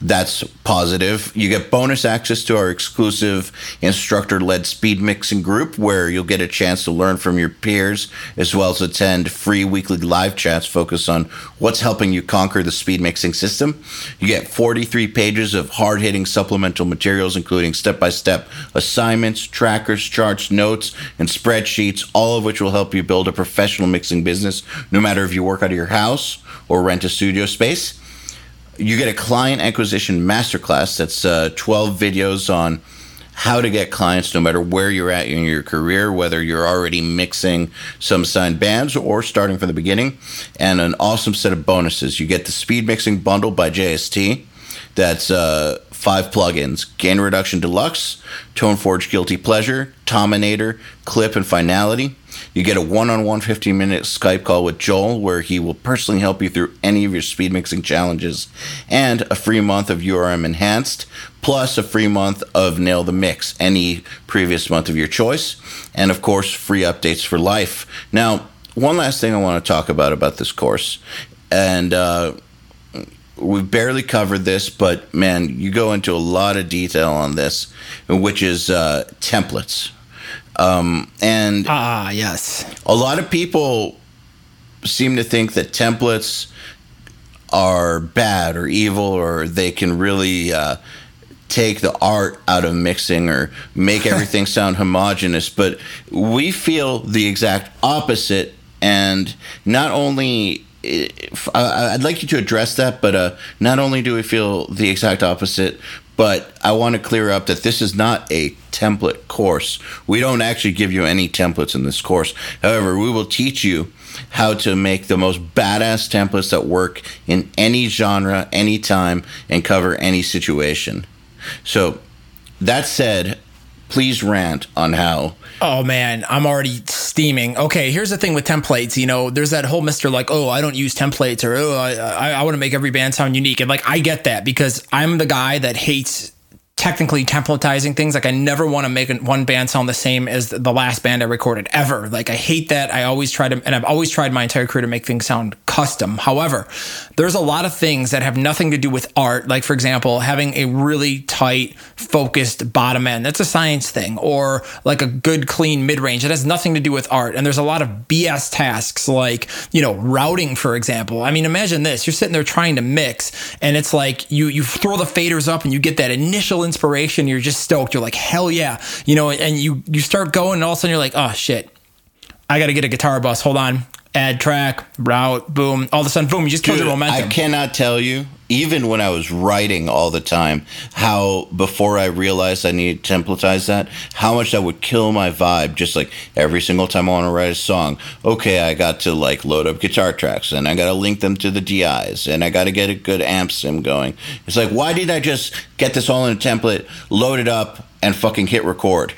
that's positive. You get bonus access to our exclusive instructor led speed mixing group where you'll get a chance to learn from your peers as well as attend free weekly live chats focused on what's helping you conquer the speed mixing system. You get 43 pages of hard hitting supplemental materials, including step by step assignments, trackers, charts, notes, and spreadsheets, all of which will help you build a professional mixing business no matter if you work out of your house or rent a studio space you get a client acquisition masterclass that's uh, 12 videos on how to get clients no matter where you're at in your career, whether you're already mixing some signed bands or starting from the beginning, and an awesome set of bonuses. You get the speed mixing bundle by JST. That's uh, five plugins Gain Reduction Deluxe, Tone Forge Guilty Pleasure, Tominator, Clip, and Finality. You get a one on one 15 minute Skype call with Joel where he will personally help you through any of your speed mixing challenges, and a free month of URM Enhanced, plus a free month of Nail the Mix, any previous month of your choice, and of course, free updates for life. Now, one last thing I want to talk about about this course, and uh, we've barely covered this, but man, you go into a lot of detail on this, which is uh, templates. Um, and ah, yes, a lot of people seem to think that templates are bad or evil, or they can really uh, take the art out of mixing or make everything sound homogenous. But we feel the exact opposite. And not only I'd like you to address that, but uh, not only do we feel the exact opposite, but I want to clear up that this is not a template course. We don't actually give you any templates in this course. However, we will teach you how to make the most badass templates that work in any genre, anytime, and cover any situation. So, that said, please rant on how Oh man, I'm already steaming. Okay, here's the thing with templates. You know, there's that whole Mister like, oh, I don't use templates, or oh, I, I, I want to make every band sound unique. And like, I get that because I'm the guy that hates technically templatizing things. Like I never want to make one band sound the same as the last band I recorded ever. Like I hate that. I always try to, and I've always tried my entire career to make things sound custom. However, there's a lot of things that have nothing to do with art. Like for example, having a really tight, focused bottom end. That's a science thing. Or like a good, clean mid range. It has nothing to do with art. And there's a lot of BS tasks like, you know, routing, for example. I mean, imagine this. You're sitting there trying to mix and it's like you, you throw the faders up and you get that initial inspiration, you're just stoked. You're like, hell yeah, you know, and you you start going, and all of a sudden you're like, oh shit, I got to get a guitar bus. Hold on, add track, route, boom. All of a sudden, boom, you just killed your momentum. I cannot tell you, even when I was writing all the time, how before I realized I needed to templatize that, how much that would kill my vibe. Just like every single time I want to write a song, okay, I got to like load up guitar tracks and I got to link them to the DIs and I got to get a good amp sim going. It's like, why didn't I just get this all in a template, load it up, and fucking hit record?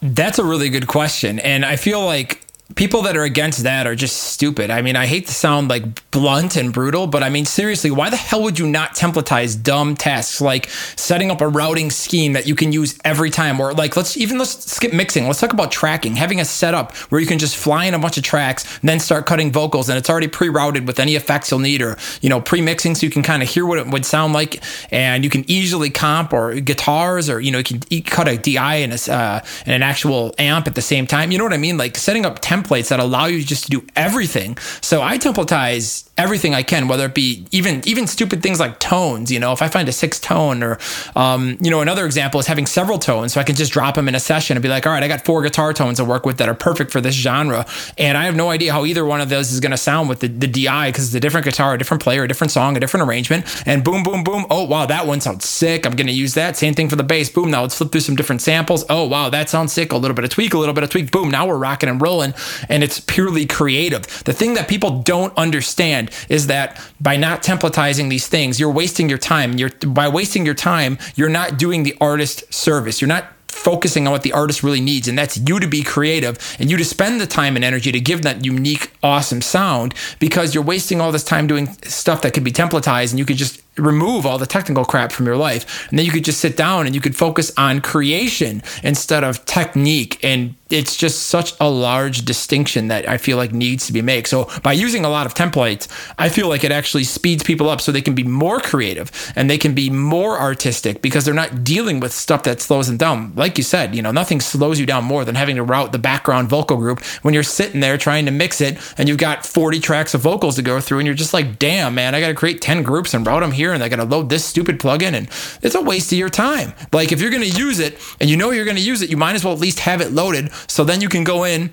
That's a really good question. And I feel like people that are against that are just stupid. I mean, I hate to sound like blunt and brutal, but I mean, seriously, why the hell would you not templatize dumb tasks like setting up a routing scheme that you can use every time? Or like, let's even let's skip mixing. Let's talk about tracking, having a setup where you can just fly in a bunch of tracks, then start cutting vocals, and it's already pre-routed with any effects you'll need, or you know, pre-mixing so you can kind of hear what it would sound like, and you can easily comp or guitars, or you know, you can cut a DI and, a, uh, and an actual amp at the same time. You know what I mean? Like setting up templates that allow you just to do everything. So I templatize everything I can, whether it be even even stupid things like tones. You know, if I find a six tone, or um, you know, another example is having several tones, so I can just drop them in a session and be like, all right, I got four guitar tones to work with that are perfect for this genre, and I have no idea how either one of those is going to sound with the, the DI because it's a different guitar, a different player, a different song, a different arrangement, and boom, boom, boom. Oh wow, that one sounds sick. I'm going to use that. Same thing for the bass. Boom. Now let's flip through some different samples. Oh wow, that sounds sick. A little bit of tweak, a little bit of tweak. Boom. Now we're rocking and rolling, and it's purely creative. The thing that people don't understand is that by not templatizing these things, you're wasting your time. You're by wasting your time, you're not doing the artist service. You're not focusing on what the artist really needs and that's you to be creative and you to spend the time and energy to give that unique awesome sound because you're wasting all this time doing stuff that could be templatized and you could just remove all the technical crap from your life and then you could just sit down and you could focus on creation instead of technique and it's just such a large distinction that I feel like needs to be made. So by using a lot of templates, I feel like it actually speeds people up so they can be more creative and they can be more artistic because they're not dealing with stuff that slows them down. Like you said, you know, nothing slows you down more than having to route the background vocal group when you're sitting there trying to mix it and you've got 40 tracks of vocals to go through and you're just like, damn, man, I got to create 10 groups and route them here and I got to load this stupid plugin and it's a waste of your time. Like if you're going to use it and you know you're going to use it, you might as well at least have it loaded so then you can go in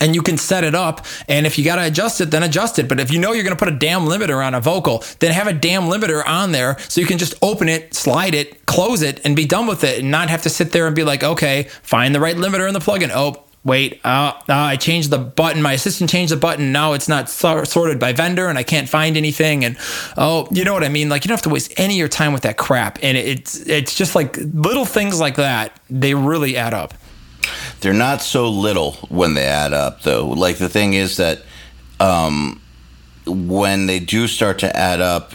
and you can set it up. And if you got to adjust it, then adjust it. But if you know you're going to put a damn limiter on a vocal, then have a damn limiter on there so you can just open it, slide it, close it, and be done with it and not have to sit there and be like, okay, find the right limiter in the plugin. Oh, wait, uh, uh, I changed the button. My assistant changed the button. Now it's not so- sorted by vendor and I can't find anything. And oh, you know what I mean? Like you don't have to waste any of your time with that crap. And it's, it's just like little things like that. They really add up. They're not so little when they add up, though. Like the thing is that um, when they do start to add up,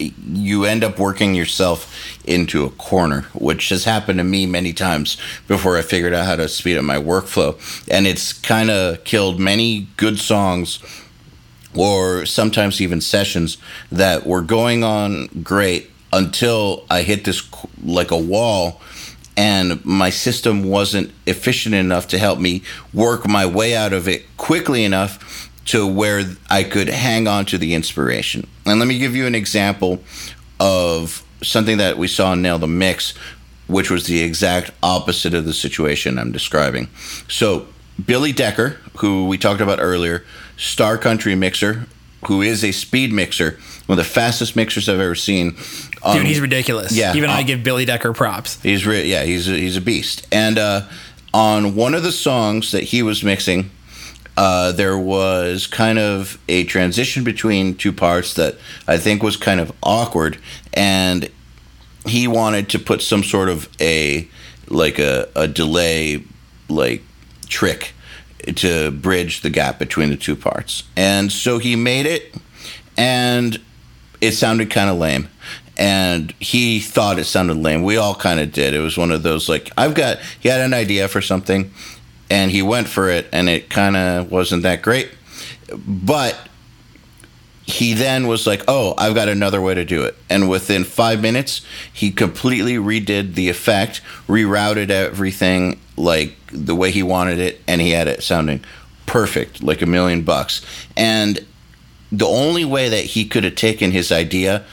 you end up working yourself into a corner, which has happened to me many times before I figured out how to speed up my workflow. And it's kind of killed many good songs or sometimes even sessions that were going on great until I hit this like a wall and my system wasn't efficient enough to help me work my way out of it quickly enough to where I could hang on to the inspiration. And let me give you an example of something that we saw in Nail the Mix, which was the exact opposite of the situation I'm describing. So, Billy Decker, who we talked about earlier, Star Country mixer, who is a speed mixer, one of the fastest mixers I've ever seen. Um, Dude, he's ridiculous. Yeah, even um, I give Billy Decker props. He's re- yeah, he's a, he's a beast. And uh, on one of the songs that he was mixing, uh, there was kind of a transition between two parts that I think was kind of awkward, and he wanted to put some sort of a like a, a delay like trick to bridge the gap between the two parts. And so he made it, and it sounded kind of lame. and he thought it sounded lame. We all kind of did. It was one of those like I've got he had an idea for something and he went for it and it kind of wasn't that great. But he then was like, "Oh, I've got another way to do it." And within 5 minutes, he completely redid the effect, rerouted everything like the way he wanted it and he had it sounding perfect, like a million bucks. And the only way that he could have taken his idea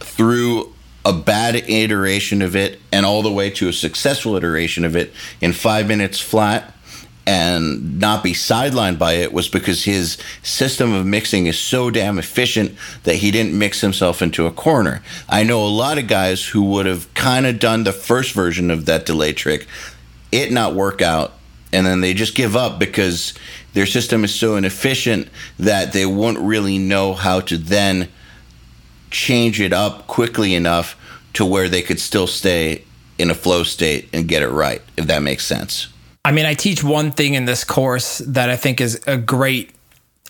through a bad iteration of it and all the way to a successful iteration of it in five minutes flat and not be sidelined by it was because his system of mixing is so damn efficient that he didn't mix himself into a corner. I know a lot of guys who would have kind of done the first version of that delay trick, it not work out, and then they just give up because their system is so inefficient that they won't really know how to then change it up quickly enough to where they could still stay in a flow state and get it right, if that makes sense. I mean, I teach one thing in this course that I think is a great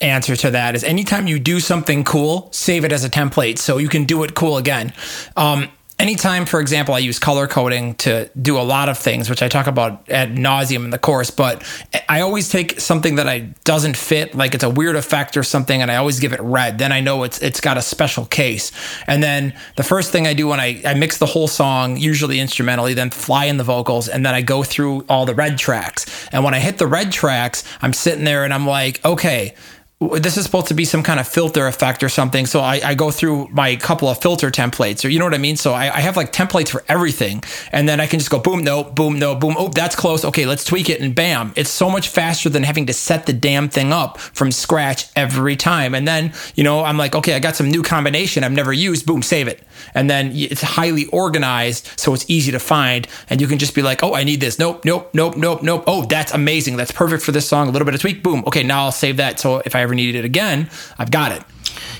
answer to that is anytime you do something cool, save it as a template so you can do it cool again. Um, anytime, for example, I use color coding to do a lot of things, which I talk about ad nauseum in the course, but I always take something that I doesn't fit, like it's a weird effect or something, and I always give it red. Then I know it's it's got a special case. And then the first thing I do when I, I mix the whole song, usually instrumentally, then fly in the vocals, and then I go through all the red tracks. And when I hit the red tracks, I'm sitting there and I'm like, okay, this is supposed to be some kind of filter effect or something. So I, I, go through my couple of filter templates, or you know what I mean. So I, I, have like templates for everything, and then I can just go boom, no, boom, no, boom. Oh, that's close. Okay, let's tweak it, and bam, it's so much faster than having to set the damn thing up from scratch every time. And then you know I'm like, okay, I got some new combination I've never used. Boom, save it, and then it's highly organized, so it's easy to find, and you can just be like, oh, I need this. Nope, nope, nope, nope, nope. Oh, that's amazing. That's perfect for this song. A little bit of tweak. Boom. Okay, now I'll save that. So if I ever needed it again, I've got it.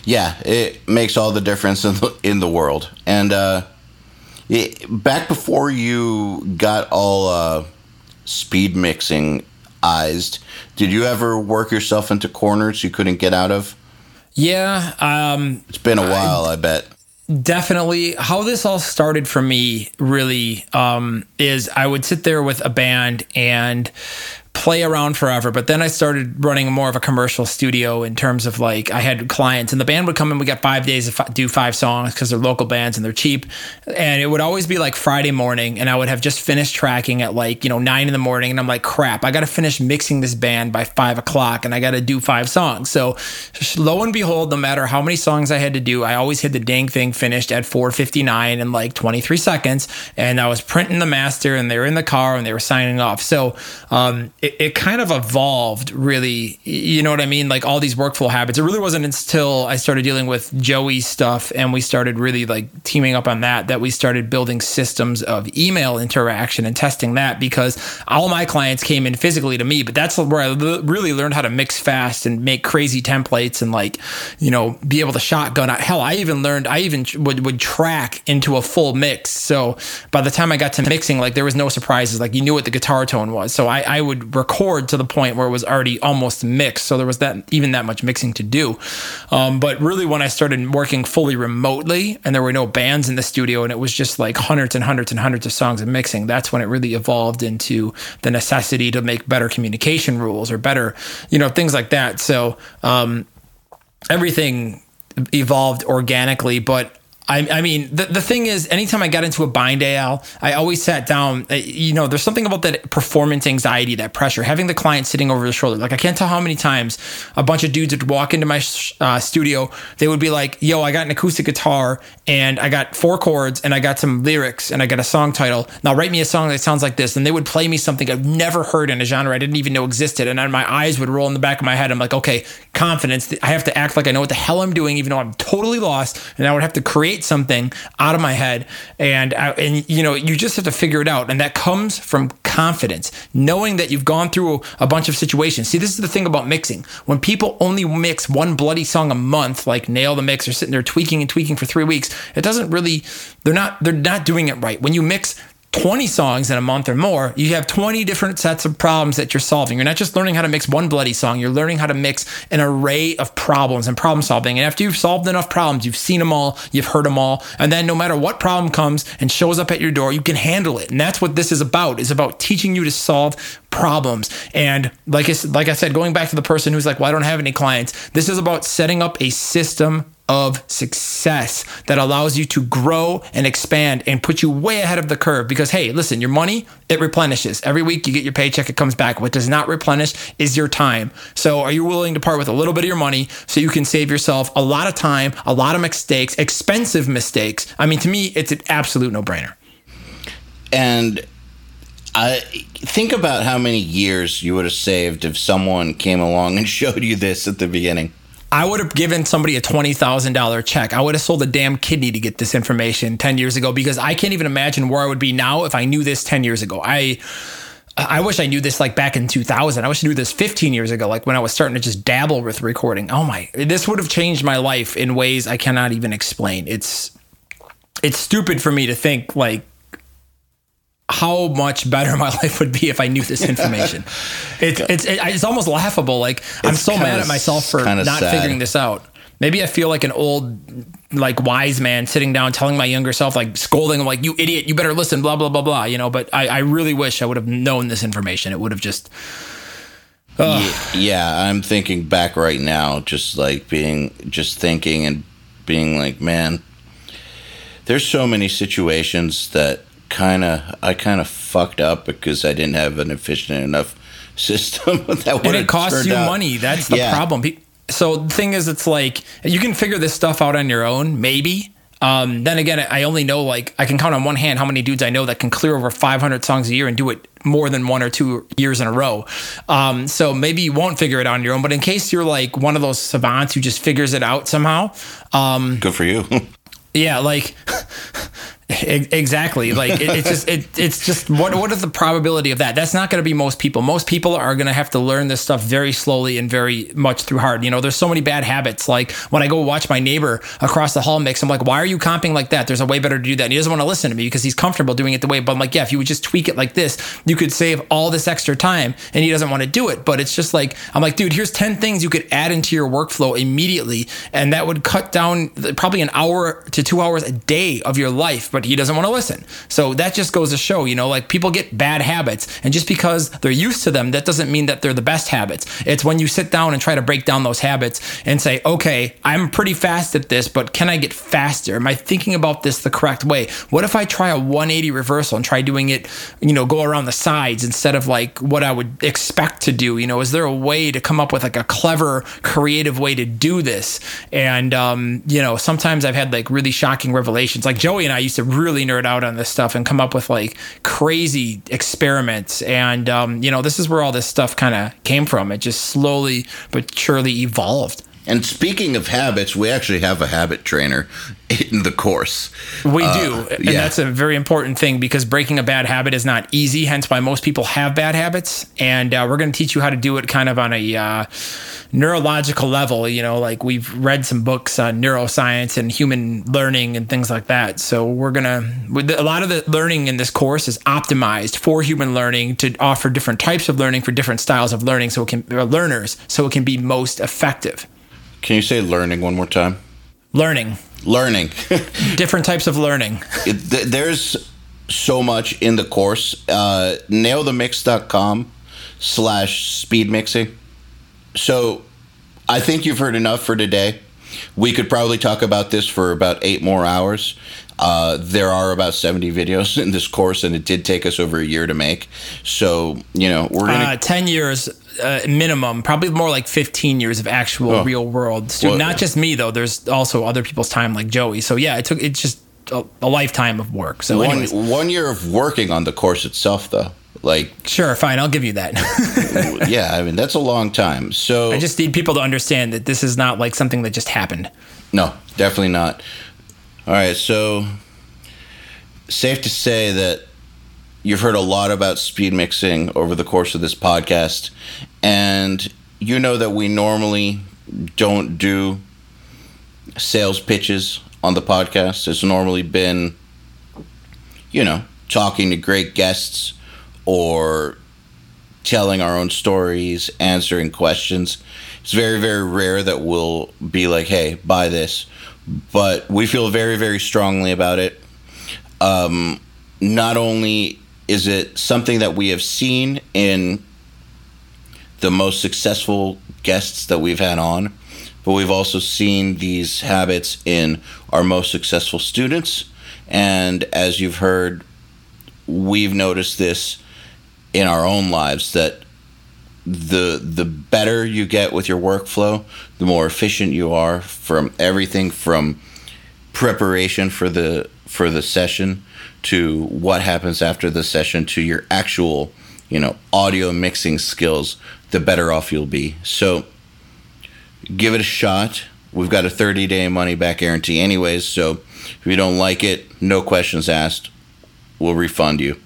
Yeah, it makes all the difference in the, in the world. And uh, it, back before you got all uh, speed mixing eyes, did you ever work yourself into corners you couldn't get out of? Yeah. Um, it's been a while, I, I bet definitely how this all started for me really um, is i would sit there with a band and play around forever. But then I started running more of a commercial studio in terms of like I had clients and the band would come in. We got five days to do five songs because they're local bands and they're cheap. And it would always be like Friday morning, and I would have just finished tracking at like you know nine in the morning, and I'm like, crap, I got to finish mixing this band by five o'clock, and I got to do five songs. So lo and behold, no matter how many songs I had to do, I always had the dang thing finished at 4:59 in like 23 seconds, and I was printing the master, and they were in the car and they were signing off. So um, it kind of evolved really you know what i mean? Like all these workflow habits. It really wasn't until i started dealing with joey stuff and we started really like teaming up on that that we started building systems of email interaction and testing that because all my clients came in physically to me but that's where i really learned how to mix fast and make crazy templates and like you know be able to shotgun. Hell i even learned i even would, would track into a full mix. So by the time i got to mixing like there was no surprises. Like you knew what the guitar tone was. So i, I would record to the point where it was already almost mixed. So there was that even that much mixing to do. Um, but really, when I started working fully remotely and there were no bands in the studio and it was just like hundreds and hundreds and hundreds of songs and mixing, that's when it really evolved into the necessity to make better communication rules or better, you know, things like that. So um, everything evolved organically, but I, I, mean, the, the thing is, anytime I got into a bind Eyal, I always sat down. Uh, you know, there's something about that performance anxiety, that pressure, having the client sitting over the shoulder. Like, I can't tell how many times a bunch of dudes would walk into my uh, studio. They would be like, yo, I got an acoustic guitar and I got four chords and I got some lyrics and I got a song title. Now, write me a song that sounds like this. And they would play me something I've never heard in a genre I didn't even know existed. And then my eyes would roll in the back of my head. I'm like, okay, confidence. I have to act like I know what the hell I'm doing, even though I'm totally lost. And I would have to create create something out of my head. And I, and you know you just have to figure it out. And that comes from confidence knowing that you've gone through a bunch of situations. See this is the thing about mixing. When people only mix one bloody song a month like nail the mix or sitting there tweaking and tweaking for 3 weeks it doesn't really they're not they're not doing it right. When you mix 20 songs in a month or more, you have 20 different sets of problems that you're solving. You're not just learning how to mix one bloody song, you're learning how to mix an array of problems and problem solving. And after you've solved enough problems, you've seen them all, you've heard them all, and then no matter what problem comes and shows up at your door, you can handle it. And that's what this is about. Is about teaching you to solve problems. And like I, like I said, going back to the person who's like, "Well, I don't have any clients." This is about setting up a system of success that allows you to grow and expand and put you way ahead of the curve. Because hey listen your money it replenishes. Every week you get your paycheck it comes back. What does not replenish is your time. So are you willing to part with a little bit of your money so you can save yourself a lot of time a lot of mistakes expensive mistakes? I mean to me it's an absolute no-brainer. And I think about how many years you would have saved if someone came along and showed you this at the beginning. I would have given somebody a $20,000 check. I would have sold a damn kidney to get this information 10 years ago because I can't even imagine where I would be now if I knew this 10 years ago. I I wish I knew this like back in 2000. I wish I knew this 15 years ago, like when I was starting to just dabble with recording. Oh my, this would have changed my life in ways I cannot even explain. It's it's stupid for me to think like how much better my life would be if I knew this information. it's it's it's almost laughable. Like I'm so mad at myself for not sad. figuring this out. Maybe I feel like an old, like wise man sitting down telling my younger self, like scolding him, like "You idiot! You better listen." Blah blah blah blah. You know. But I, I really wish I would have known this information. It would have just. Yeah, yeah, I'm thinking back right now, just like being, just thinking and being like, man, there's so many situations that kind of I kind of fucked up because I didn't have an efficient enough system that and it costs you out. money. That's the yeah. problem. So the thing is, it's like you can figure this stuff out on your own, maybe. Um, then again, I only know like I can count on one hand how many dudes I know that can clear over 500 songs a year and do it more than one or two years in a row. Um, so maybe you won't figure it out on your own. But in case you're like one of those savants who just figures it out somehow, um, good for you. yeah, like Exactly. Like it, it's just it, it's just what what is the probability of that? That's not going to be most people. Most people are going to have to learn this stuff very slowly and very much through hard. You know, there's so many bad habits. Like when I go watch my neighbor across the hall mix, I'm like, why are you comping like that? There's a way better to do that. And he doesn't want to listen to me because he's comfortable doing it the way. But I'm like, yeah, if you would just tweak it like this, you could save all this extra time. And he doesn't want to do it. But it's just like I'm like, dude, here's ten things you could add into your workflow immediately, and that would cut down probably an hour to two hours a day of your life. But he doesn't want to listen. So that just goes to show, you know, like people get bad habits. And just because they're used to them, that doesn't mean that they're the best habits. It's when you sit down and try to break down those habits and say, okay, I'm pretty fast at this, but can I get faster? Am I thinking about this the correct way? What if I try a 180 reversal and try doing it, you know, go around the sides instead of like what I would expect to do? You know, is there a way to come up with like a clever, creative way to do this? And, um, you know, sometimes I've had like really shocking revelations. Like Joey and I used to really nerd out on this stuff and come up with like crazy experiments. And, um, you know, this is where all this stuff kind of came from. It just slowly but surely evolved. And speaking of habits, we actually have a habit trainer in the course. We uh, do. And yeah. that's a very important thing because breaking a bad habit is not easy, hence why most people have bad habits. And uh, we're going to teach you how to do it kind of on a uh, neurological level. You know, like we've read some books on neuroscience and human learning and things like that. So we're going to, a lot of the learning in this course is optimized for human learning to offer different types of learning for different styles of learning so it can, learners, so it can be most effective. Can you say learning one more time? Learning. Learning. Different types of learning. It, th- there's so much in the course. Uh, nailthemix.com slash speed mixing. So I think you've heard enough for today. We could probably talk about this for about eight more hours. Uh, there are about 70 videos in this course, and it did take us over a year to make. So, you know, we're going to. Uh, 10 years uh, minimum, probably more like 15 years of actual oh. real world student. Well, Not just me though. There's also other people's time like Joey. So yeah, it took it's just a, a lifetime of work. So one, one year of working on the course itself though. Like sure, fine, I'll give you that. yeah, I mean that's a long time. So I just need people to understand that this is not like something that just happened. No, definitely not. All right, so safe to say that You've heard a lot about speed mixing over the course of this podcast, and you know that we normally don't do sales pitches on the podcast. It's normally been, you know, talking to great guests or telling our own stories, answering questions. It's very, very rare that we'll be like, hey, buy this. But we feel very, very strongly about it. Um, not only is it something that we have seen in the most successful guests that we've had on, but we've also seen these habits in our most successful students. And as you've heard, we've noticed this in our own lives that the the better you get with your workflow, the more efficient you are from everything from preparation for the for the session to what happens after the session to your actual, you know, audio mixing skills, the better off you'll be. So give it a shot. We've got a 30 day money back guarantee anyways, so if you don't like it, no questions asked. We'll refund you.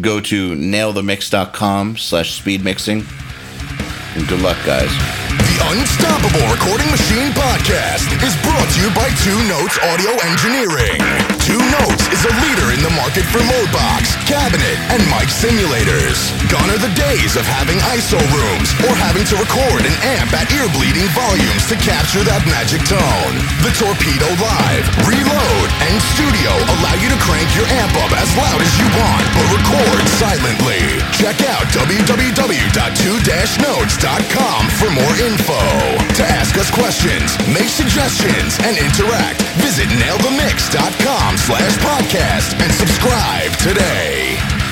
Go to nailthemix.com slash speedmixing. And good luck, guys. The Unstoppable Recording Machine Podcast is brought to you by Two Notes Audio Engineering. Two Notes is a leader in the market for load box, cabinet, and mic simulators. Gone are the days of having ISO rooms or having to record and amp at ear-bleeding volumes to capture that magic tone. The Torpedo Live, Reload, and Studio allow you to crank your amp up as loud as you want, but record silently. Check out www.2-notes.com for more info. To ask us questions, make suggestions, and interact, visit nailthemix.com slash podcast and subscribe today.